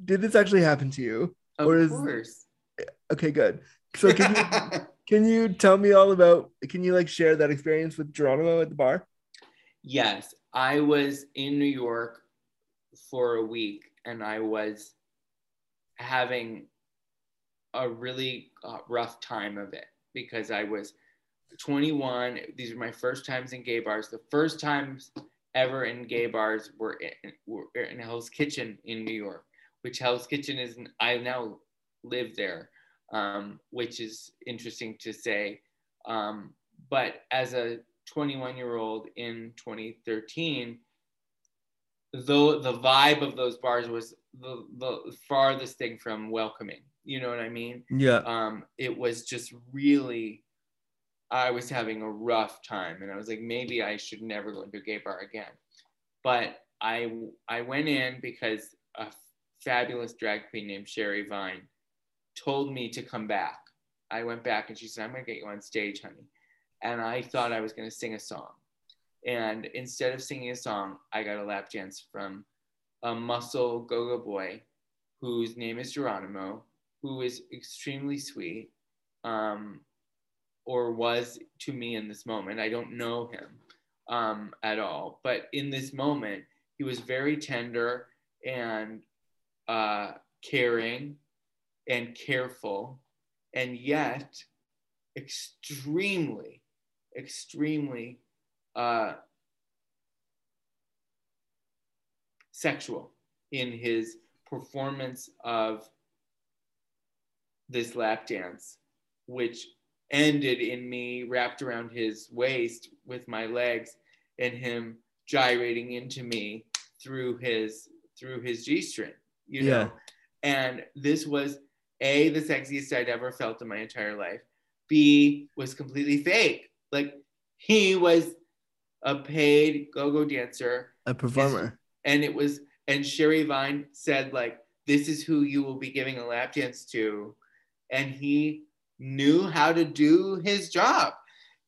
did this actually happen to you? Of Or is- course. Okay, good. So can you (laughs) can you tell me all about? Can you like share that experience with Geronimo at the bar? Yes, I was in New York for a week and I was having a really uh, rough time of it because I was 21. These were my first times in gay bars. The first times ever in gay bars were in, were in Hell's Kitchen in New York, which Hell's Kitchen is, I now live there, um, which is interesting to say. Um, but as a 21 year old in 2013 though the vibe of those bars was the, the farthest thing from welcoming. You know what i mean? Yeah. um, it was just really i was having a rough time and i was like maybe i should never go into a gay bar again. But i i went in because a fabulous drag queen named sherry vine told me to come back. I went back and she said i'm going to get you on stage honey and i thought i was going to sing a song and instead of singing a song i got a lap dance from a muscle go-go boy whose name is Geronimo, who is extremely sweet, um, or was to me in this moment. I don't know him um, at all, but in this moment, he was very tender and uh, caring and careful, and yet extremely, extremely uh, sexual in his performance of this lap dance, which ended in me wrapped around his waist with my legs and him gyrating into me through his through his g-string you know? Yeah. and this was a the sexiest i'd ever felt in my entire life. B was completely fake like he was a paid go-go dancer. A performer. and it was and Sherry Vine said like this is who you will be giving a lap dance to. And he knew how to do his job.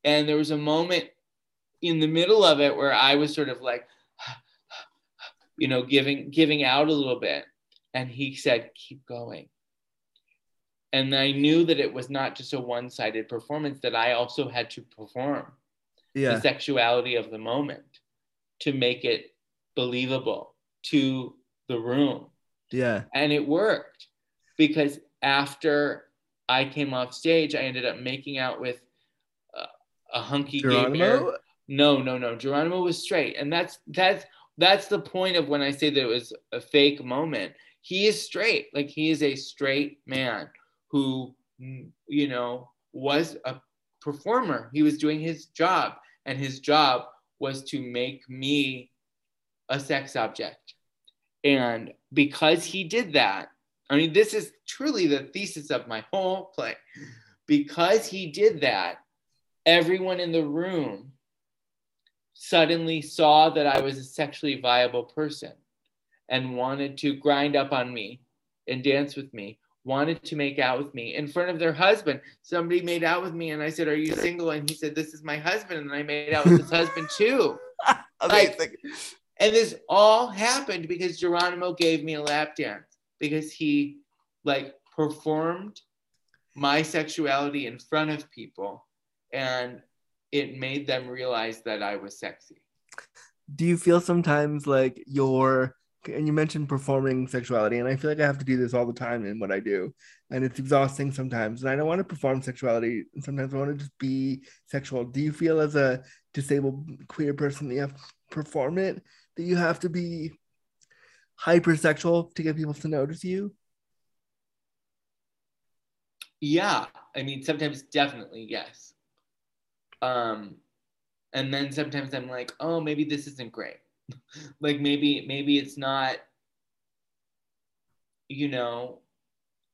And there was a moment in the middle of it where I was sort of like (sighs) you know giving giving out a little bit. And he said keep going and I knew that it was not just a one-sided performance that I also had to perform Yeah. the sexuality of the moment to make it believable to the room. Yeah. And it worked because after I came off stage, I ended up making out with a, a hunky gay bear. No, no, no. Geronimo was straight, and that's that's that's the point of when I say that it was a fake moment. He is straight, like he is a straight man who, mm, you know, was a performer. He was doing his job, and his job was to make me a sex object. And because he did that, I mean, this is truly the thesis of my whole play. Because he did that, everyone in the room suddenly saw that I was a sexually viable person and wanted to grind up on me and dance with me, wanted to make out with me in front of their husband. Somebody made out with me, and I said, Are you single? And he said, This is my husband. And I made out with his husband too. (laughs) Amazing. And this all happened because Geronimo gave me a lap dance because he like performed my sexuality in front of people and it made them realize that I was sexy. do you feel sometimes like your and you mentioned performing sexuality and i feel like i have to do this all the time in what i do and it's exhausting sometimes and i don't want to perform sexuality sometimes i want to just be sexual do you feel as a disabled queer person that you have to perform it that you have to be hypersexual to get people to notice you Yeah, I mean sometimes definitely yes. Um and then sometimes I'm like, "Oh, maybe this isn't great." (laughs) like maybe maybe it's not you know,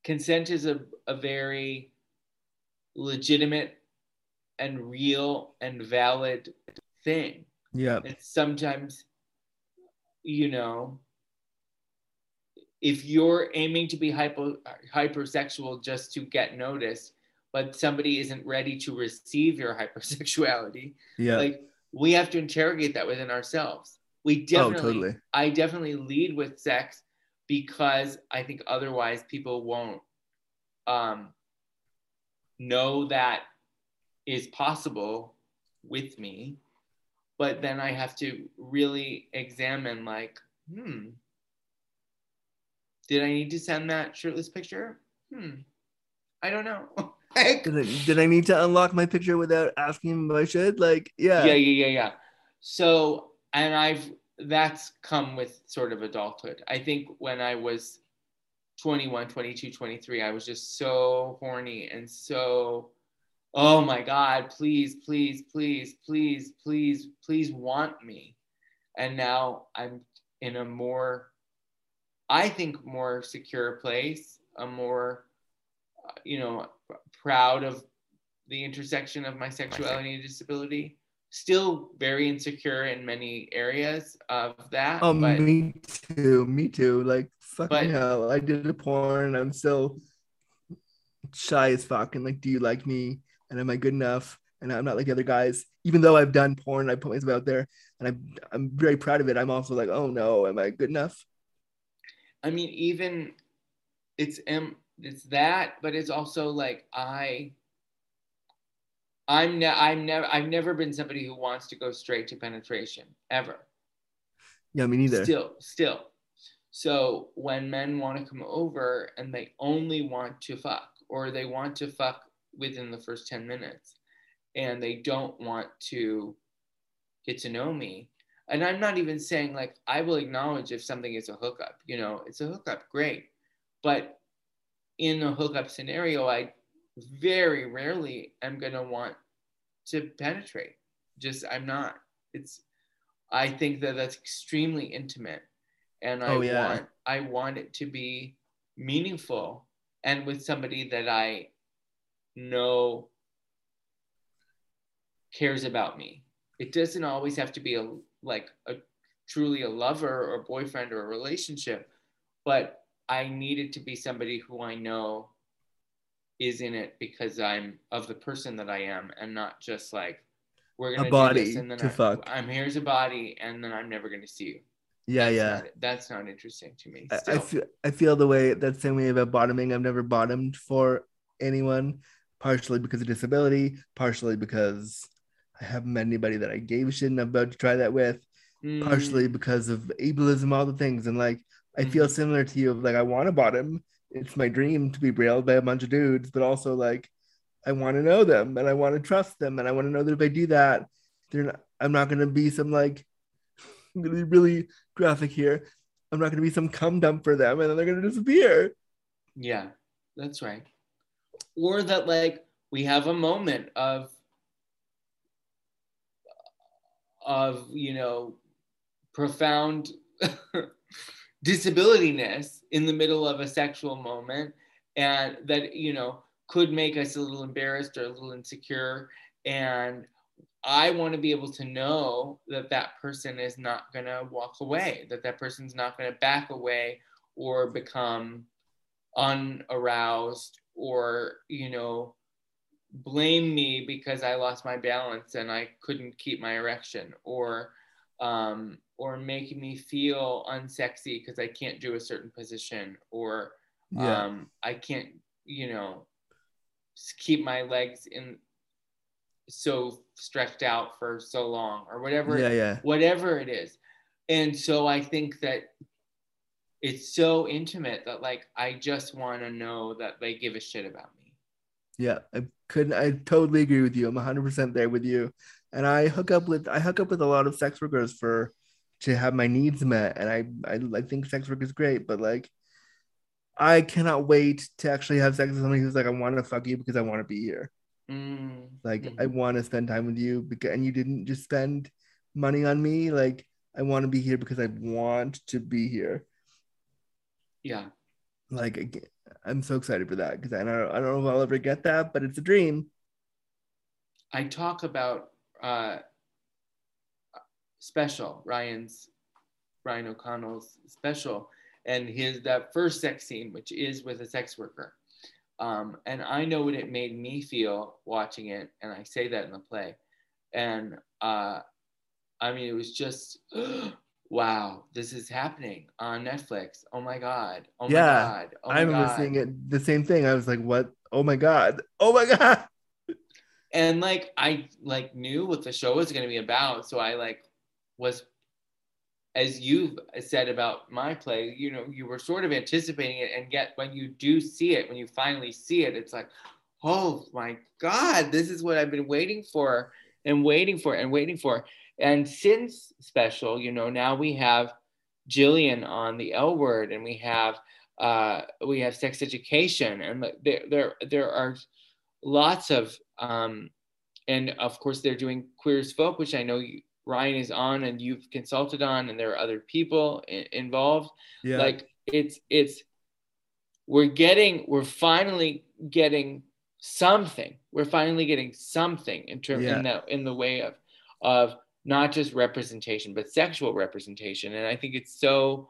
consent is a, a very legitimate and real and valid thing. yeah And sometimes, you know, if you're aiming to be hypo, hypersexual just to get noticed, but somebody isn't ready to receive your (laughs) hypersexuality, yeah like we have to interrogate that within ourselves. We oh definitely, totally I definitely lead with sex because I think otherwise people won't um, know that is possible with me. But then I have to really examine, like, hmm, did I need to send that shirtless picture? Hmm, I don't know. (laughs) Like, did I, did I need to unlock my picture without asking him if i should like yeah yeah yeah yeah yeah so and i've that's come with sort of adulthood. I think when i was 21 22 23 i was just so horny and so oh my god please please please please please please want me. And now i'm in a more i think more secure place a more uh, you know proud of the intersection of my sexuality and disability still very insecure in many areas of that Oh, but me too. Me too. Like fucking But- hell. I did a porn. I'm still shy as fuck. And like, do you like me? And am I good enough? And I'm not like the other guys. Even though I've done porn, I put myself out there, and I'm I'm very proud of it. I'm also like, oh no, am I good enough? I mean, even it's um, it's that, but it's also like I. I'm ne- I'm never I've never been somebody who wants to go straight to penetration ever. Yeah, me neither. Still, still. So when men want to come over and they only want to fuck, or they want to fuck within the first 10 minutes, and they don't want to get to know me. And I'm not even saying like I will acknowledge if something is a hookup, you know, it's a hookup, great. But in a hookup scenario, I very rarely am gonna want to penetrate. Just I'm not. It's I think that that's extremely intimate, and I Oh, yeah. want I want it to be meaningful and with somebody that I know cares about me. It doesn't always have to be a like a truly a lover or boyfriend or a relationship, but I need it to be somebody who I know is in it because I'm of the person that I am and not just like we're gonna do body this and then to I, fuck. I'm here's a body and then I'm never gonna see you. Yeah, That's yeah. not, that's not interesting to me. I, I feel I feel the way that same way about bottoming. I've never bottomed for anyone, partially because of disability, partially because I haven't met anybody that I gave a shit and I'm about to try that with, partially Mm, because of ableism, all the things. And like I feel Mhm. similar to you of like I want to bottom. It's my dream to be brailled by a bunch of dudes, but also like I want to know them and I want to trust them and I want to know that if I do that, they're not I'm not gonna be some like really, really graphic here. I'm not gonna be some cum dump for them and then they're gonna disappear. Yeah, that's right. Or that like we have a moment of of you know profound (laughs) disabilityness in the middle of a sexual moment and that you know could make us a little embarrassed or a little insecure. And i want to be able to know that that person is not going to walk away that that person's not going to back away or become unaroused or you know blame me because i lost my balance and i couldn't keep my erection or um, or make me feel unsexy because i can't do a certain position or Yeah. um, i can't you know keep my legs in so stretched out for so long or whatever yeah, yeah. whatever it is. And so I think that it's so intimate that like I just want to know that they give a shit about me. Yeah. I couldn't I totally agree with you. I'm 100 percent there with you. And I hook up with I hook up with a lot of sex workers for to have my needs met. And I I, I think sex work is great, but like I cannot wait to actually have sex with somebody who's like, I want to fuck you because I want to be here. Mm, Like mhm. I want to spend time with you because and you didn't just spend money on me. Like I want to be here because I want to be here. yeah. Like I'm so excited for that because I don't I don't know if I'll ever get that, but it's a dream. I talk about uh, special Ryan's Ryan O'Connell's special and his that first sex scene, which is with a sex worker. Um, and I know what it made me feel watching it, and I say that in the play. And uh, I mean, it was just, (gasps) wow, this is happening on Netflix. Oh my god! Oh my Yeah, god! Oh I my remember god! seeing it the same thing. I was like, what? Oh my god. Oh my god. (laughs) and like I like knew what the show was going to be about, so I like was, as you've said about my play, you know, you were sort of anticipating it, and yet when you do see it, when you finally see it, it's like, oh my god, this is what I've been waiting for and waiting for and waiting for. And since special, you know, now we have Jillian on the L word, and we have uh, we have sex education, and there there there are lots of um, and of course they're doing queer as folk which i know you, ryan is on and you've consulted on and there are other people I- involved Yeah. like it's it's we're getting we're finally getting something we're finally getting something in terms Yeah. in the in the way of of not just representation but sexual representation and i think it's so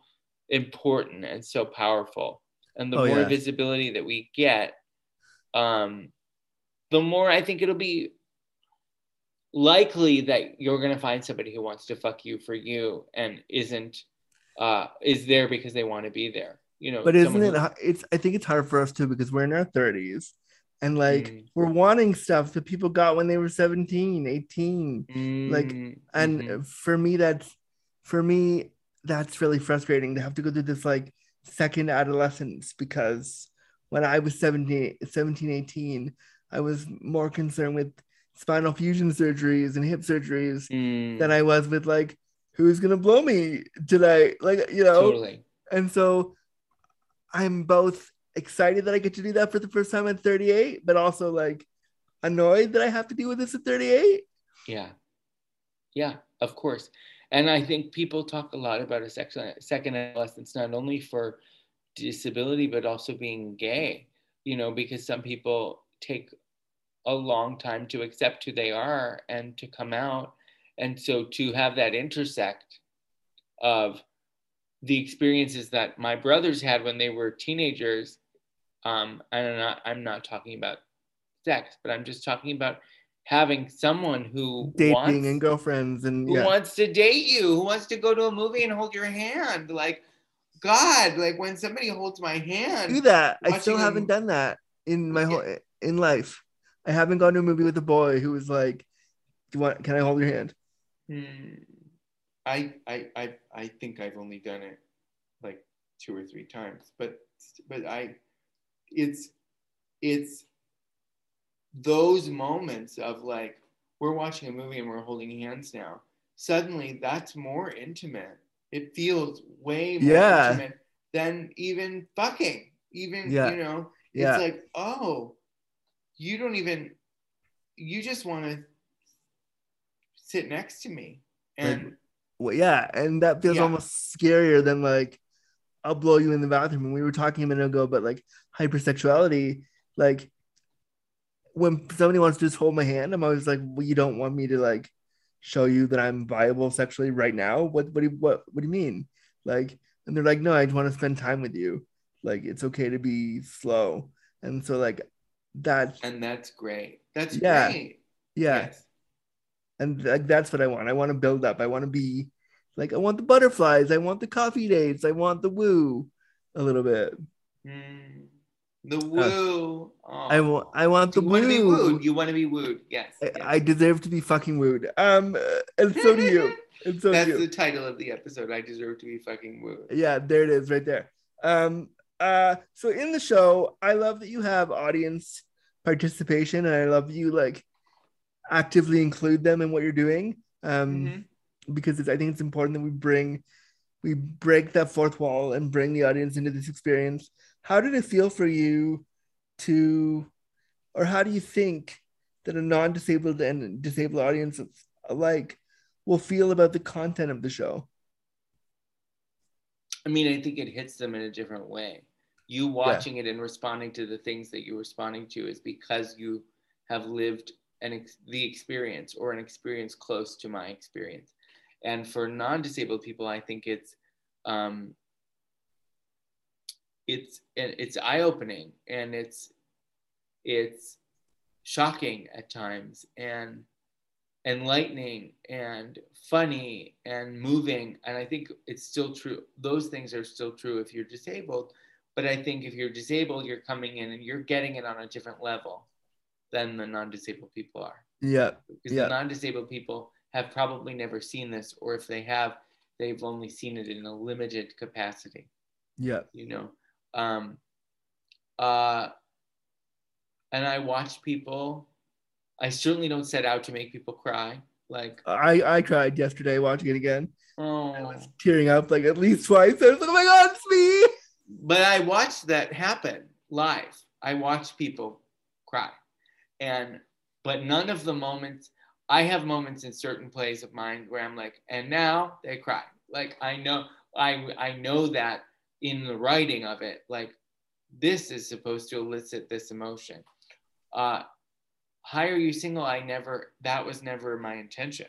important and so powerful and the Oh, more yeah. visibility that we get um the more i think it'll be likely that you're going to find somebody who wants to fuck you for you and isn't uh is there because they want to be there you know. But isn't it? who- It's. I think it's hard for us too because we're in our thirties, and like Mm. we're wanting stuff that people got when they were 17, 18. like, Mm, And mhm. for me, that's for me that's really frustrating to have to go through this like second adolescence because when I was 17, 17 18, I was more concerned with spinal fusion surgeries and hip surgeries Mm, than I was with like who's gonna blow me tonight, like you know. totally. And so I'm both excited that I get to do that for the first time at 38, but also like annoyed that I have to deal with this at 38. Yeah. Yeah, of course. And I think people talk a lot about a second, second adolescence, not only for disability, but also being gay, you know, because some people take a long time to accept who they are and to come out. And so to have that intersect of the experiences that my brothers had when they were teenagers, um, and I'm not, I'm not talking about sex, but I'm just talking about having someone who Dating wants, and girlfriends and who wants to date you, who wants to go to a movie and hold your hand. Like, God, like when somebody holds my hand, do that. I still haven't done that in my Yeah. whole in life. I haven't gone to a movie with a boy who was like, "Do you want? Can I hold your hand?" Hmm. I, I I I think I've only done it like two or three times, but but I, it's it's those moments of like we're watching a movie and we're holding hands now. Suddenly, that's more intimate. It feels way more Yeah. intimate than even fucking. Even Yeah. you know, Yeah. it's like oh, you don't even. You just want to sit next to me and Well, yeah, and that feels Yeah. almost scarier than like I'll blow you in the bathroom. And we were talking a minute ago about like hypersexuality. Like when somebody wants to just hold my hand, I'm always like, well, you don't want me to like show you that I'm viable sexually right now. What what do you, what what do you mean? Like, and they're like, no, I just want to spend time with you. Like it's okay to be slow. And so like that, and that's great. That's Yeah. great. yeah. Yes. and like that's what I want. I want to build up. I want to be like I want the butterflies. I want the coffee dates. I want the woo a little bit. Mm. The woo. Oh. I want I want the you want to be woo. wooed. You want to be wooed. Yes. I, yes. I deserve to be fucking wooed. Um, uh, and so do you. (laughs) And so That's the title of the episode. I deserve to be fucking wooed. Yeah, there it is, right there. Um, uh, so in the show, I love that you have audience participation, and I love you like actively include them in what you're doing. Um, Mhm. because it's, I think it's important that we bring we break that fourth wall and bring the audience into this experience. How did it feel for you to, or how do you think that a non-disabled and disabled audience alike will feel about the content of the show? I mean, I think it hits them in a different way. You watching it and responding to the things that you're responding to is because you have lived an ex- the experience or an experience close to my experience. And for non-disabled people, I think it's um, it's it's eye-opening and it's it's shocking at times and enlightening and funny and moving. And i think it's still true those things are still true if you're disabled but i think if you're disabled you're coming in and you're getting it on a different level than the non-disabled people are Yeah, because Yeah. the non-disabled people have probably never seen this or if they have they've only seen it in a limited capacity yeah, you know um uh and i watch people i certainly don't set out to make people cry like I I cried yesterday watching it again. oh I was tearing up like at least twice. I was like, oh my god. But i watched that happen live. I watched people cry. And but none of the moments i have moments in certain plays of mine where i'm like and now they cry. Like i know i i know that in the writing of it like this is supposed to elicit this emotion. Uh Hi Are You Single? I never that was never my intention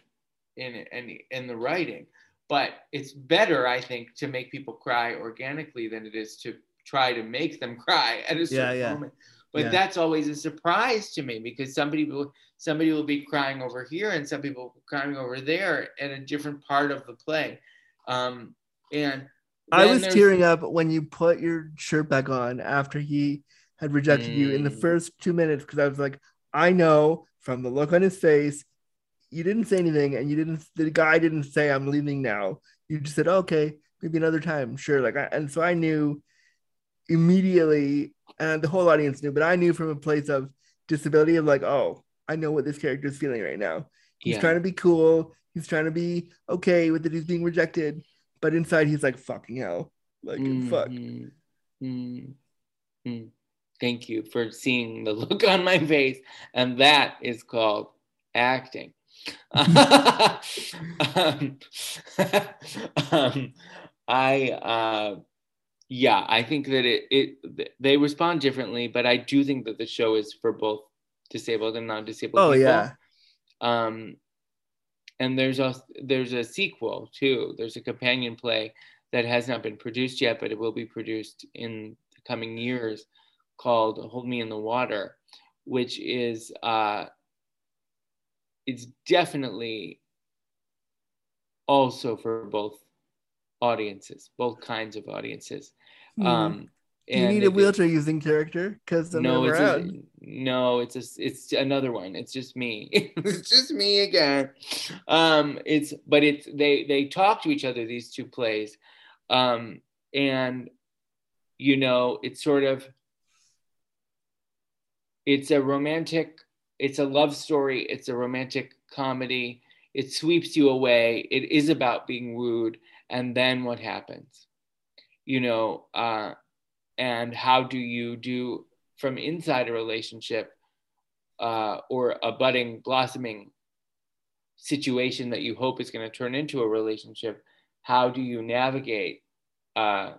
in in, in the writing but it's better i think to make people cry organically than it is to try to make them (laughs) cry at a certain yeah. moment but Yeah. that's always a surprise to me because somebody will somebody will be crying over here and some people will be crying over there at a different part of the play um, and I was tearing up when you put your shirt back on after he had rejected you in the Mm. first two minutes because I was like, I know from the look on his face, you didn't say anything, and you didn't. The guy didn't say, "I'm leaving now." You just said, "Okay, maybe another time, sure." Like, I, and so I knew immediately, and the whole audience knew, but I knew from a place of disability of like, oh, I know what this character is feeling right now. He's Yeah. trying to be cool. He's trying to be okay with it. He's being rejected, but inside he's like, "Fucking hell!" Like, fuck. Mhm. Mm. Mm. Thank you for seeing the (laughs) look on my face, and that is called acting. Um, (laughs) um, I, uh, yeah, I think that it, it they respond differently, but I do think that the show is for both disabled and non-disabled. Oh people. yeah, Um, and there's a there's a sequel too. There's a companion play that has not been produced yet, but it will be produced in the coming years, called "Hold Me in the Water," which is uh, it's definitely also for both audiences, both kinds of audiences. Mhm. Um, you need a wheelchair using character? Because no, it's out. just, no, it's a, it's another one. It's just me. (laughs) it's just me again. Um, it's but it's they they talk to each other these two plays, um, and you know it's sort of it's a romantic, it's a love story, it's a romantic comedy. It sweeps you away. It is about being wooed, and then what happens? You know, uh, and how do you do from inside a relationship uh, or a budding blossoming situation that you hope is going to turn into a relationship how do you navigate uh,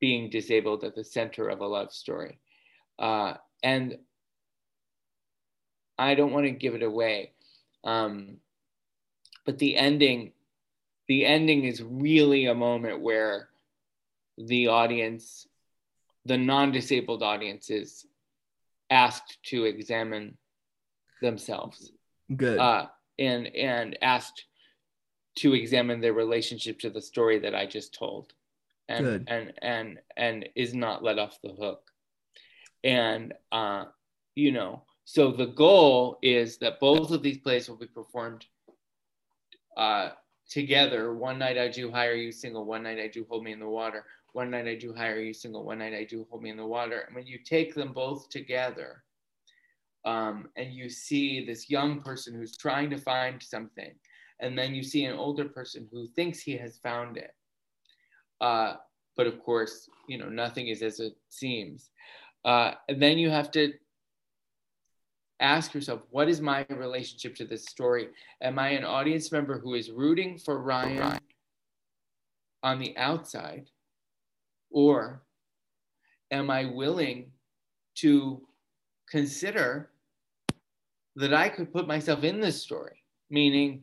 being disabled at the center of a love story uh, and i don't want to give it away um, but the ending the ending is really a moment where the audience the non-disabled audience is asked to examine themselves Good. uh, and and asked to examine their relationship to the story that I just told, and Good. and and and is not let off the hook, and uh, you know, so the goal is that both of these plays will be performed uh, together. One night I do Hi Are You Single, one night I do hold me in the water. One night I do Hi Are You Single, one night I do hold me in the water. And when you take them both together, um, and you see this young person who's trying to find something, and then you see an older person who thinks he has found it. Uh, but of course, you know, nothing is as it seems. Uh, and then you have to ask yourself, what is my relationship to this story? Am I an audience member who is rooting for Ryan on the outside? Or am I willing to consider that I could put myself in this story? Meaning,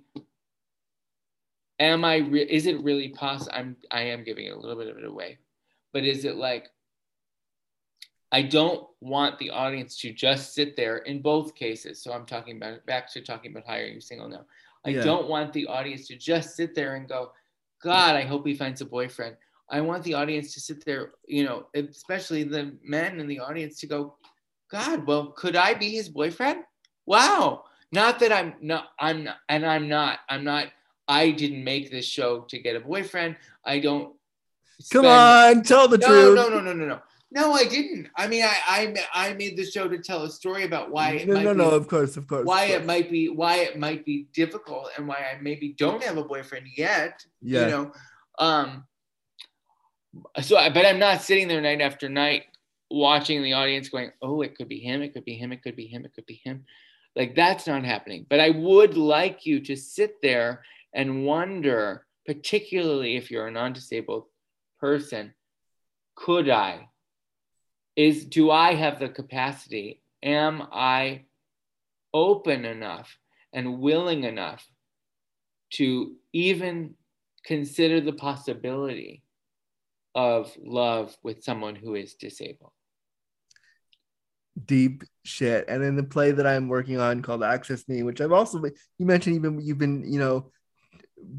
am I, re- is it really possible? I'm, I am giving it a little bit of it away, but is it like, I don't want the audience to just sit there in both cases. So I'm talking about back to talking about Hi Are You Single now. I Yeah. don't want the audience to just sit there and go, God, I hope he finds a boyfriend. I want the audience to sit there, you know, especially the men in the audience to go, God, well, could I be his boyfriend? Wow. Not that I'm not, I'm not, and I'm not, I'm not, I didn't make this show to get a boyfriend. I don't. Come on, tell the no, truth. no, no, no, no, no. No, I didn't. I mean, I, I, I made the show to tell a story about why it no, might no, be, no, of course, of course. why of it might be, why it might be difficult, and why I maybe don't have a boyfriend yet. Yeah. You know, um. So, I, but I'm not sitting there night after night watching the audience going, "Oh, it could be him. It could be him. It could be him. It could be him." Like that's not happening. But I would like you to sit there and wonder, particularly if you're a non-disabled person, could I? Is do I have the capacity? Am I open enough and willing enough to even consider the possibility of love with someone who is disabled? deep shit. And in the play that I'm working on called Access Me, which I've also you mentioned you've you've been you know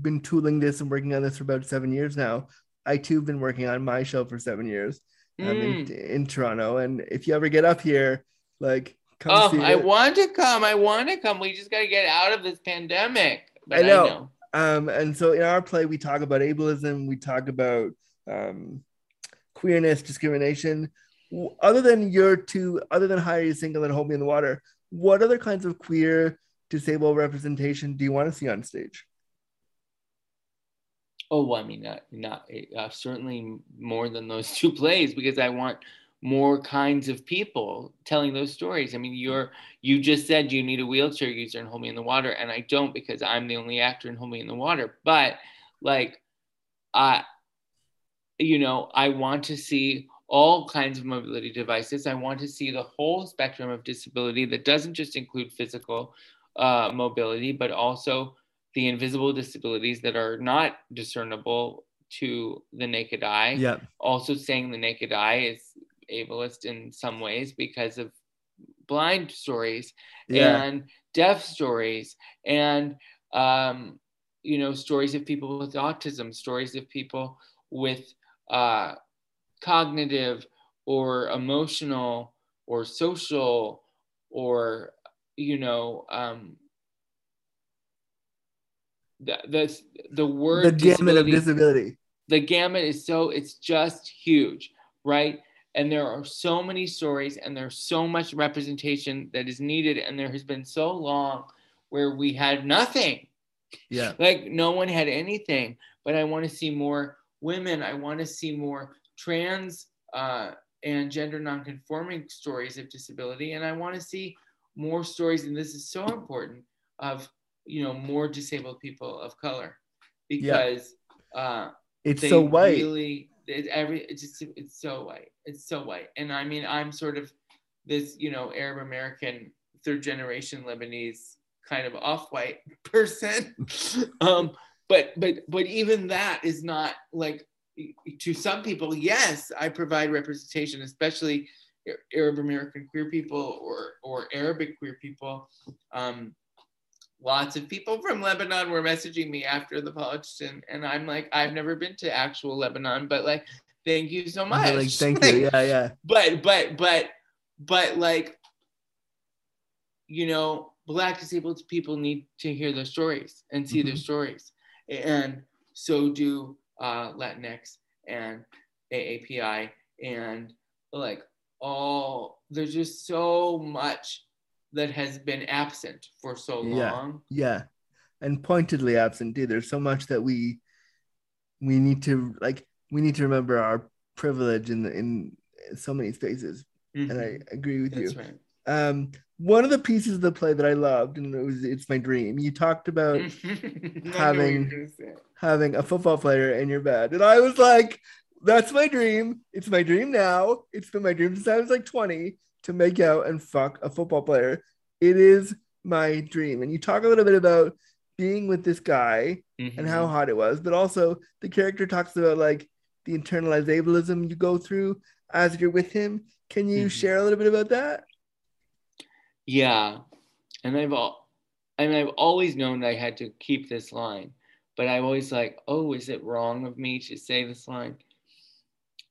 been tooling this and working on this for about seven years now. I too have been working on my show for seven years um, in, Mm. in Toronto. And if you ever get up here, like come Oh, I it. want to come. I want to come. We just got to get out of this pandemic. But I know. Um, and so in our play, we talk about ableism, we talk about um, queerness, discrimination. Other than your two, other than Hi Are You Single and Hold Me in the Water, what other kinds of queer disabled representation do you want to see on stage? Oh, well, I mean, not, not uh, certainly more than those (laughs) two plays because I want more kinds of people telling those stories. I mean, you're you just said you need a wheelchair user in Hold Me in the Water, and I don't because I'm the only actor in Hold Me in the Water. But like, I, you know, I want to see all kinds of mobility devices. I want to see the whole spectrum of disability that doesn't just include physical uh, mobility, but also the invisible disabilities that are not discernible to the naked eye. Yeah, Also, saying the naked eye is ableist in some ways because of blind stories yeah, and deaf stories and um, you know stories of people with autism stories of people with uh, cognitive or emotional or social or you know um, the, the, the word the gamut of disability- disability. the gamut is so it's just huge right? And there are so many stories and there's so much representation that is needed and there has been so long where we had nothing. Yeah, like no one had anything. But i want to see more women. I want to see more trans uh, and gender nonconforming stories of disability. And i want to see more stories and this is so important of you know more disabled people of color because uh, it's so white. Really, it, every it's just it's so white. It's so white, and I mean, I'm sort of this, you know, Arab American third generation Lebanese kind of off-white (laughs) person. (laughs) um, but but but even that is not like to some people. Yes, I provide representation, especially Arab American queer people or or Arabic queer people. Um, lots of people from Lebanon were messaging me after the podcast, and, and I'm like, I've never been to actual Lebanon, but like, thank you so much. Like, thank Like, (laughs) you. Yeah, yeah, But but but but like, you know, black disabled people need to hear their stories and see their Mhm. stories, and so do uh, Latinx and AAPI and like all. There's just so much that has been absent for so long. yeah, yeah. and pointedly absent too. There's so much that we we need to like. We need to remember our privilege in in so many spaces, and I Mhm. agree with you. That's right. Um, one of the pieces of the play that I loved, and it was "It's My Dream." You talked about I knew what you were having- having a football player in your bed, and I was like, "That's my dream. It's my dream now. It's been my dream since I was like 20 to make out and fuck a football player. It is my dream." And you talk a little bit about being with this guy and how Mhm. hot it was, but also the character talks about like the internalized ableism you go through as you're with him. Can you Mhm. share a little bit about that? Yeah, and I've all, I mean, I've always known that I had to keep this line, but I'm always like, oh, is it wrong of me to say this line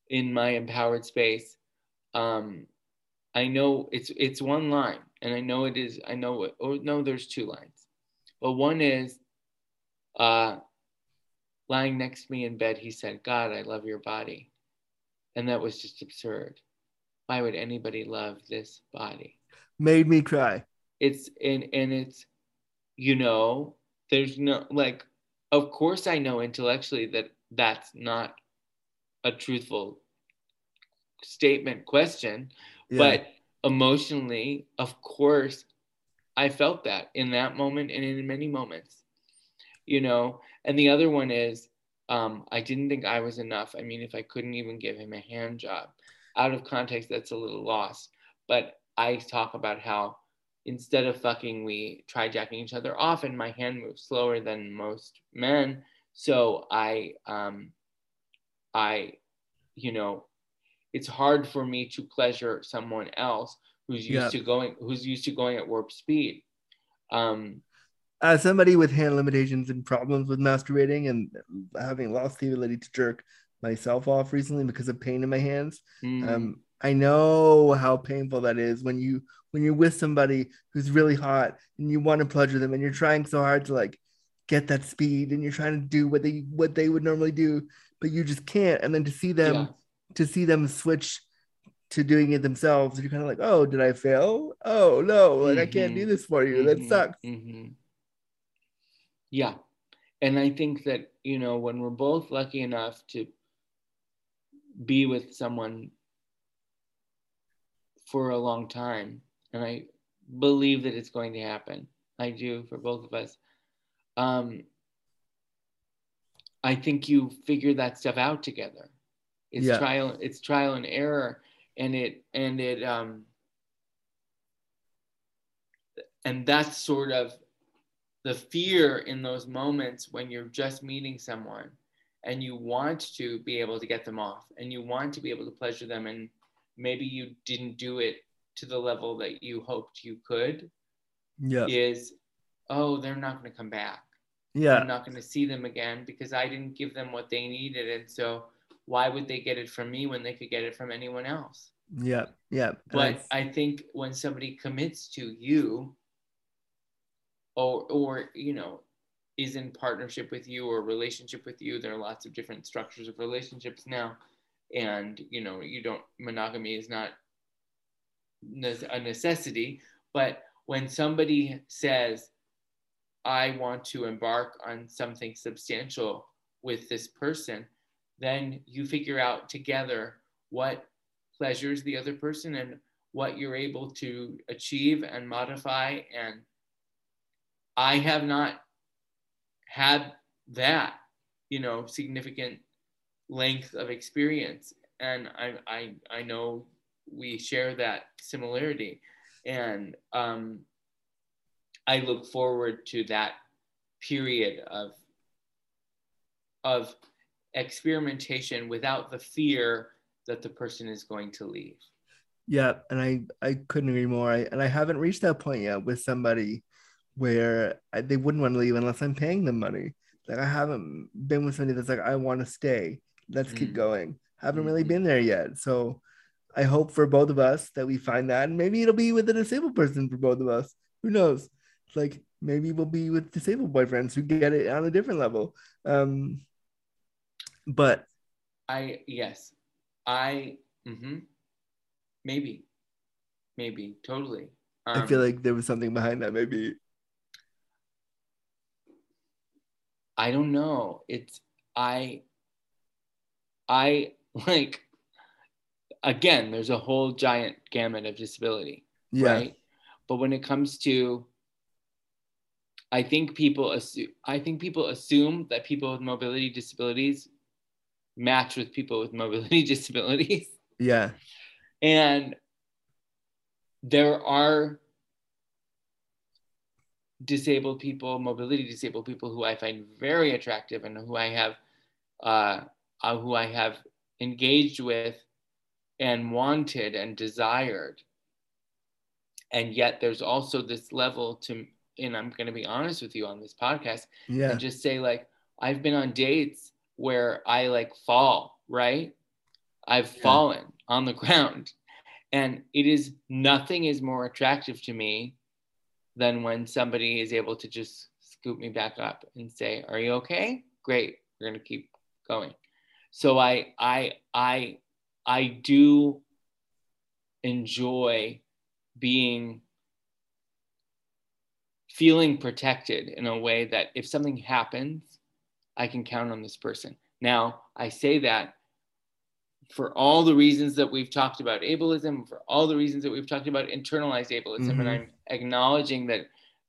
in my empowered space? Um, I know it's it's one line, and I know it is. I know it. Oh no, there's two lines, but one is, uh, lying next to me in bed, he said, "God, I love your body," and that was just absurd. Why would anybody love this body? Made me cry. it's and and it's you know there's no like of course i know intellectually that that's not a truthful statement question Yeah. but emotionally of course i felt that in that moment and in many moments you know? And the other one is um, i didn't think i was enough. I mean if i couldn't even give him a hand job out of context that's a little lost. But i talk about how instead of fucking we try jacking each other off and my hand moves slower than most men. So i um i you know it's hard for me to pleasure someone else who's used Yeah. to going who's used to going at warp speed um as somebody with hand limitations and problems with masturbating and having lost the ability to jerk myself off recently because of pain in my hands. Mm. Um, I know how painful that is when you when you're with somebody who's really hot and you want to pleasure them and you're trying so hard to like get that speed and you're trying to do what they what they would normally do, but you just can't. And then to see them Yeah. To see them switch to doing it themselves, you're kind of like, oh, did I fail? Oh no, like I can't do Mhm. this for you. That Mhm, sucks. mhm. Yeah. And I think that, you know, when we're both lucky enough to be with someone for a long time, and I believe that it's going to happen, I do for both of us. Um, I think you figure that stuff out together. It's Yeah. trial, it's trial and error, and it and it um and that's sort of the fear in those moments when you're just meeting someone and you want to be able to get them off and you want to be able to pleasure them and maybe you didn't do it to the level that you hoped you could Yeah. is oh they're not going to come back Yeah. i'm not going to see them again because i didn't give them what they needed and so why would they get it from me when they could get it from anyone else Yeah. Yeah. But I- I think when somebody commits to you or or you know is in partnership with you or relationship with you there are lots of different structures of relationships now and you know you don't monogamy is not a necessity but when somebody says i want to embark on something substantial with this person then you figure out together what pleasures the other person and what you're able to achieve and modify. And i have not had that you know significant length of experience. And i i, I know we share that similarity. And um, i look forward to that period of of experimentation without the fear that the person is going to leave Yeah, and I I couldn't agree more. I, and I haven't reached that point yet with somebody where I, they wouldn't want to leave unless I'm paying them money. Like I haven't been with somebody that's like I want to stay. Let's keep Mm. going. Haven't really Mhm. been there yet. So I hope for both of us that we find that. And maybe it'll be with a disabled person for both of us. Who knows? Like maybe we'll be with disabled boyfriends who get it on a different level. Um, but I yes, I hmm maybe, maybe totally. I feel Um, like there was something behind that. Maybe I don't know. It's I I (laughs) like again, there's a whole giant gamut of disability, yeah, right? But when it comes to I think people assume I think people assume that people with mobility disabilities match with people with mobility (laughs) disabilities. yeah, And there are disabled people, mobility disabled people who I find very attractive and who I have, uh, uh, who I have engaged with and wanted and desired. And yet there's also this level to, and I'm going to be honest with you on this podcast yeah, and just say like I've been on dates where I like fall, right? I've Yeah. fallen on the (laughs) ground. And it is nothing is more attractive to me than when somebody is able to just scoop me back up and say, "Are you okay?" Great. We're going to keep going. So I I I I do enjoy being feeling protected in a way that if something happens, I can count on this person. Now, I say that for all the reasons that we've talked about ableism, for all the reasons that we've talked about internalized ableism, Mhm. and I'm acknowledging that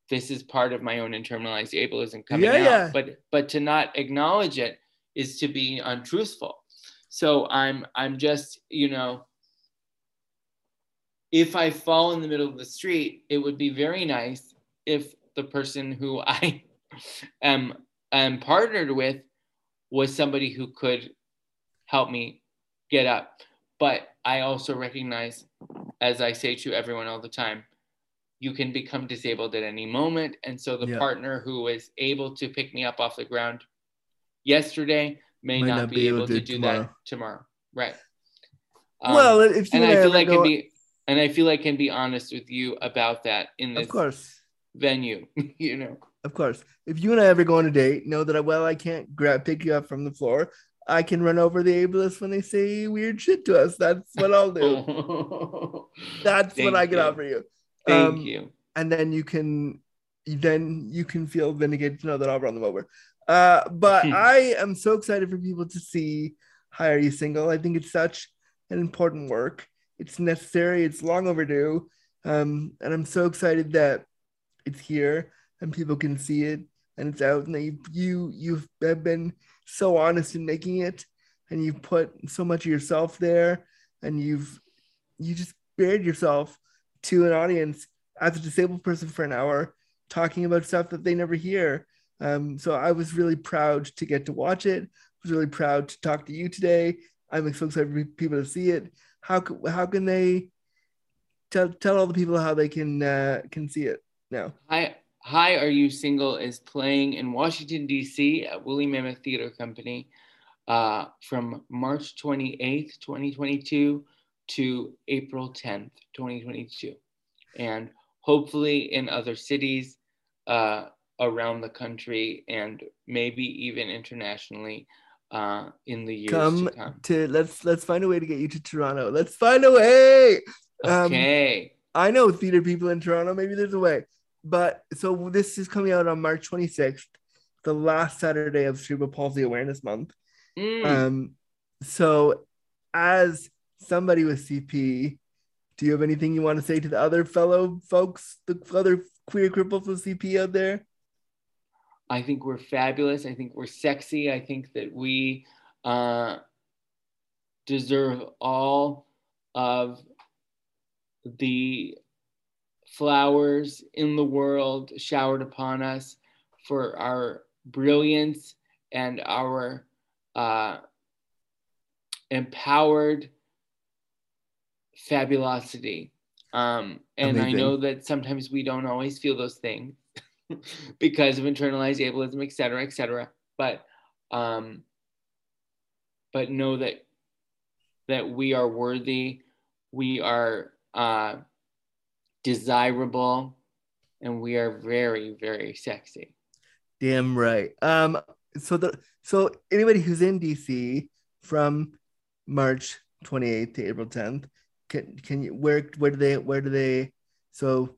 this is part of my own internalized ableism coming Yeah, out. yeah. But but to not acknowledge it is to be untruthful. So I'm I'm just, you know, if I fall in the middle of the street, it would be very nice if the person who I (laughs) am am partnered with was somebody who could help me get up. But I also recognize, as I say to everyone all the time, you can become disabled at any moment. And so the Yeah. partner who was able to pick me up off the ground yesterday may Might not, be, able to do that tomorrow. Right. Um, well, if you and I feel like can be and I feel like can be honest with you about that in this of course. venue. (laughs) you know. Of course. If you and I ever go on a date, know that I, well, I can't grab pick you up from the floor. I can run over the ableist when they say weird shit to us. That's what I'll do. (laughs) That's what I can you. offer you. Thank Um, you. And then you can then you can feel vindicated to know that I'll run them over. Uh, but Hmm. (laughs) I am so excited for people to see Hi Are You Single. I think it's such an important work. It's necessary, it's long overdue. Um, and I'm so excited that it's here and people can see it and it's out and that you you you've been so honest in making it and you've put so much of yourself there and you've you just bared yourself to an audience as a disabled person for an hour talking about stuff that they never hear. Um, so i was really proud to get to watch it. I was really proud to talk to you today. I'm so excited for people to see it. How, how can they tell, tell all the people how they can uh, can see it now? Hi, Hi, Are You Single is playing in Washington, D.C. at Woolly Mammoth Theater Company uh, from March 28th, 2022 to April 10th, 2022. And hopefully in other cities uh, around the country and maybe even internationally uh, in the years come to come. to let's let's find a way to get you to toronto let's find a way um, Okay. I know theater people in Toronto. Maybe there's a way. But so this is coming out on March 26th, the last Saturday of Cerebral Palsy Awareness Month. Mm. Um, so as somebody with CP, do you have anything you want to say to the other fellow folks, the other queer cripples with CP out there? I think we're fabulous. I think we're sexy. I think that we uh, deserve all of the flowers in the world showered upon us for our brilliance and our uh, empowered fabulosity. Um, and I know that sometimes we don't always feel those things (laughs) because of internalized ableism, et cetera, et cetera. But um, but know that that we are worthy, we are uh, desirable, and we are very, very sexy. Damn right. Um, so the so anybody who's in DC from March 28th to April 10th, can can you where where do they where do they so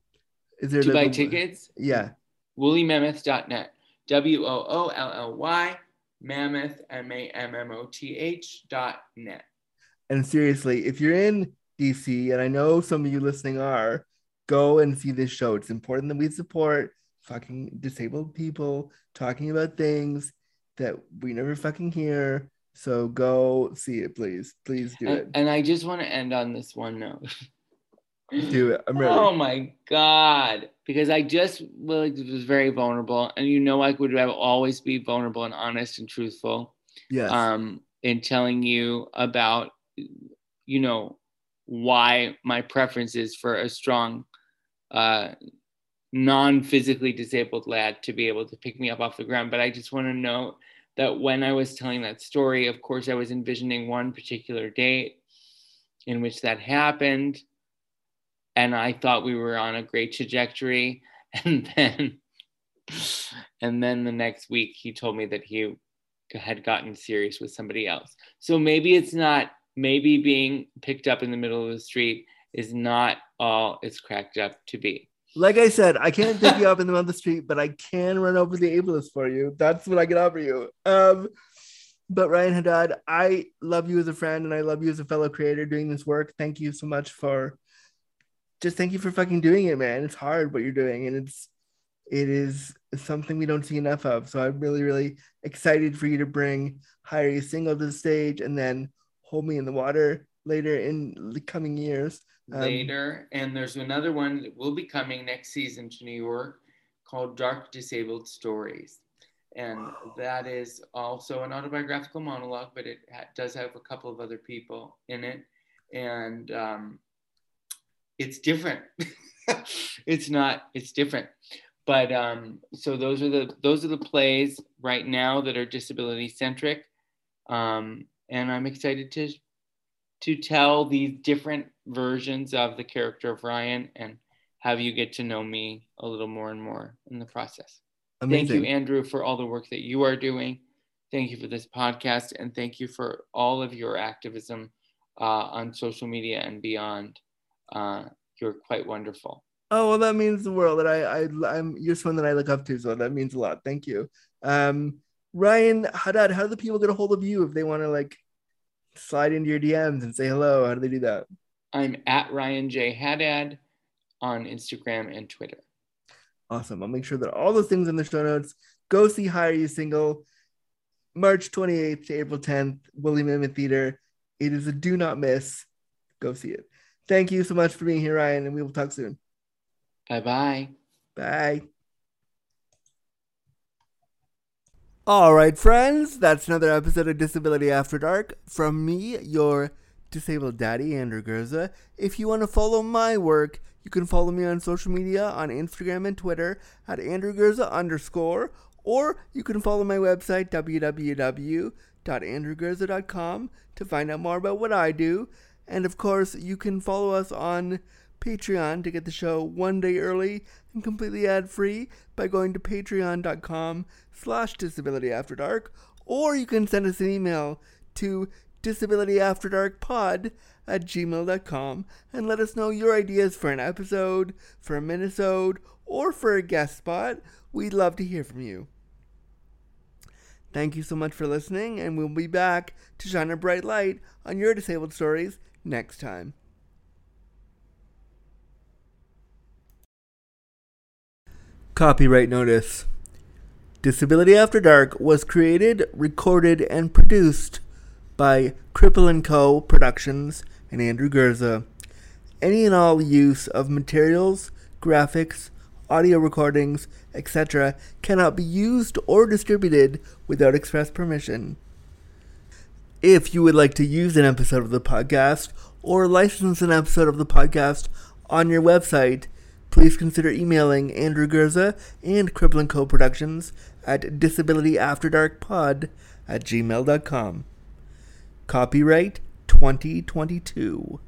is there To buy tickets, Yeah. woollymammoth.net. W O O L L Y, mammoth, M A M M O T H dot net. And seriously, if you're in DC, and I know some of you listening are, go and see this show. It's important that we support fucking disabled people talking about things that we never fucking hear. So go see it, please. Please do it. And, and I just want to end on this one note. (laughs) Do it. I'm ready. Oh my God. Because I just really was very vulnerable. And you know, I would have always be vulnerable and honest and truthful yes. um, in telling you about, you know, why my preference is for a strong, uh, non physically disabled lad to be able to pick me up off the ground. But I just want to note that when I was telling that story, of course, I was envisioning one particular date in which that happened and I thought we were on a great trajectory. (laughs) And then, and then the next week, he told me that he had gotten serious with somebody else. So maybe it's not. Maybe being picked up in the middle of the street is not all it's cracked up to be. like I said, I can't pick you up in the middle of the street, but I can run over the ableist for you. That's what I can offer you. Um, but Ryan Haddad, I love you as a friend and I love you as a fellow creator doing this work. Thank you so much for just thank you for fucking doing it, man. It's hard what you're doing, and it's it is something we don't see enough of. So I'm really, really excited for you to bring Hi Are You Single to the stage and then Hold Me in the Water later in the coming years. Um, later. And there's another one that will be coming next season to New York called Dark Disabled Stories. And that is also an autobiographical monologue, but it ha- does have a couple of other people in it. And um, it's different. (laughs) it's not, it's different. But um, so those are the those are the plays right now that are disability centric. Um, and I'm excited to to tell these different versions of the character of Ryan and have you get to know me a little more and more in the process. Amazing. Thank you, Andrew, for all the work that you are doing. Thank you for this podcast, and thank you for all of your activism uh, on social media and beyond. Uh, you're quite wonderful. Oh well, that means the world. That I, I, I'm you're someone that I look up to, so that means a lot. Thank you, um, Ryan Haddad. How do the people get a hold of you if they want to like slide into your DMs and say hello? How do they do that? I'm at Ryan J Haddad on Instagram and Twitter. Awesome. I'll make sure that all those things in the show notes. Go see Hi Are You Single, March 28th to April 10th, Woolly Mammoth Theater. It is a do not miss. Go see it. Thank you so much for being here, Ryan, and we will talk soon. Bye bye. Bye. All right, friends, that's another episode of Disability After Dark from me, your disabled daddy, Andrew Gurza. If you want to follow my work, you can follow me on social media on Instagram and Twitter at Andrew Gurza underscore, or you can follow my website, www.andrewgurza.com, to find out more about what I do. And of course, you can follow us on Patreon to get the show one day early and completely ad-free by going to patreon.com slash disabilityafterdark, or you can send us an email to disabilityafterdarkpod at gmail.com and let us know your ideas for an episode, for a minisode, or for a guest spot. We'd love to hear from you. Thank you so much for listening, and we'll be back to shine a bright light on your disabled stories next time. Copyright notice. Disability After Dark was created, recorded, and produced by Cripple & Co. Productions and Andrew Gurza. Any and all use of materials, graphics, audio recordings, etc. cannot be used or distributed without express permission. If you would like to use an episode of the podcast or license an episode of the podcast on your website, please consider emailing Andrew Gurza and Cripple & Co. Productions at disabilityafterdarkpod at gmail.com. Copyright 2022.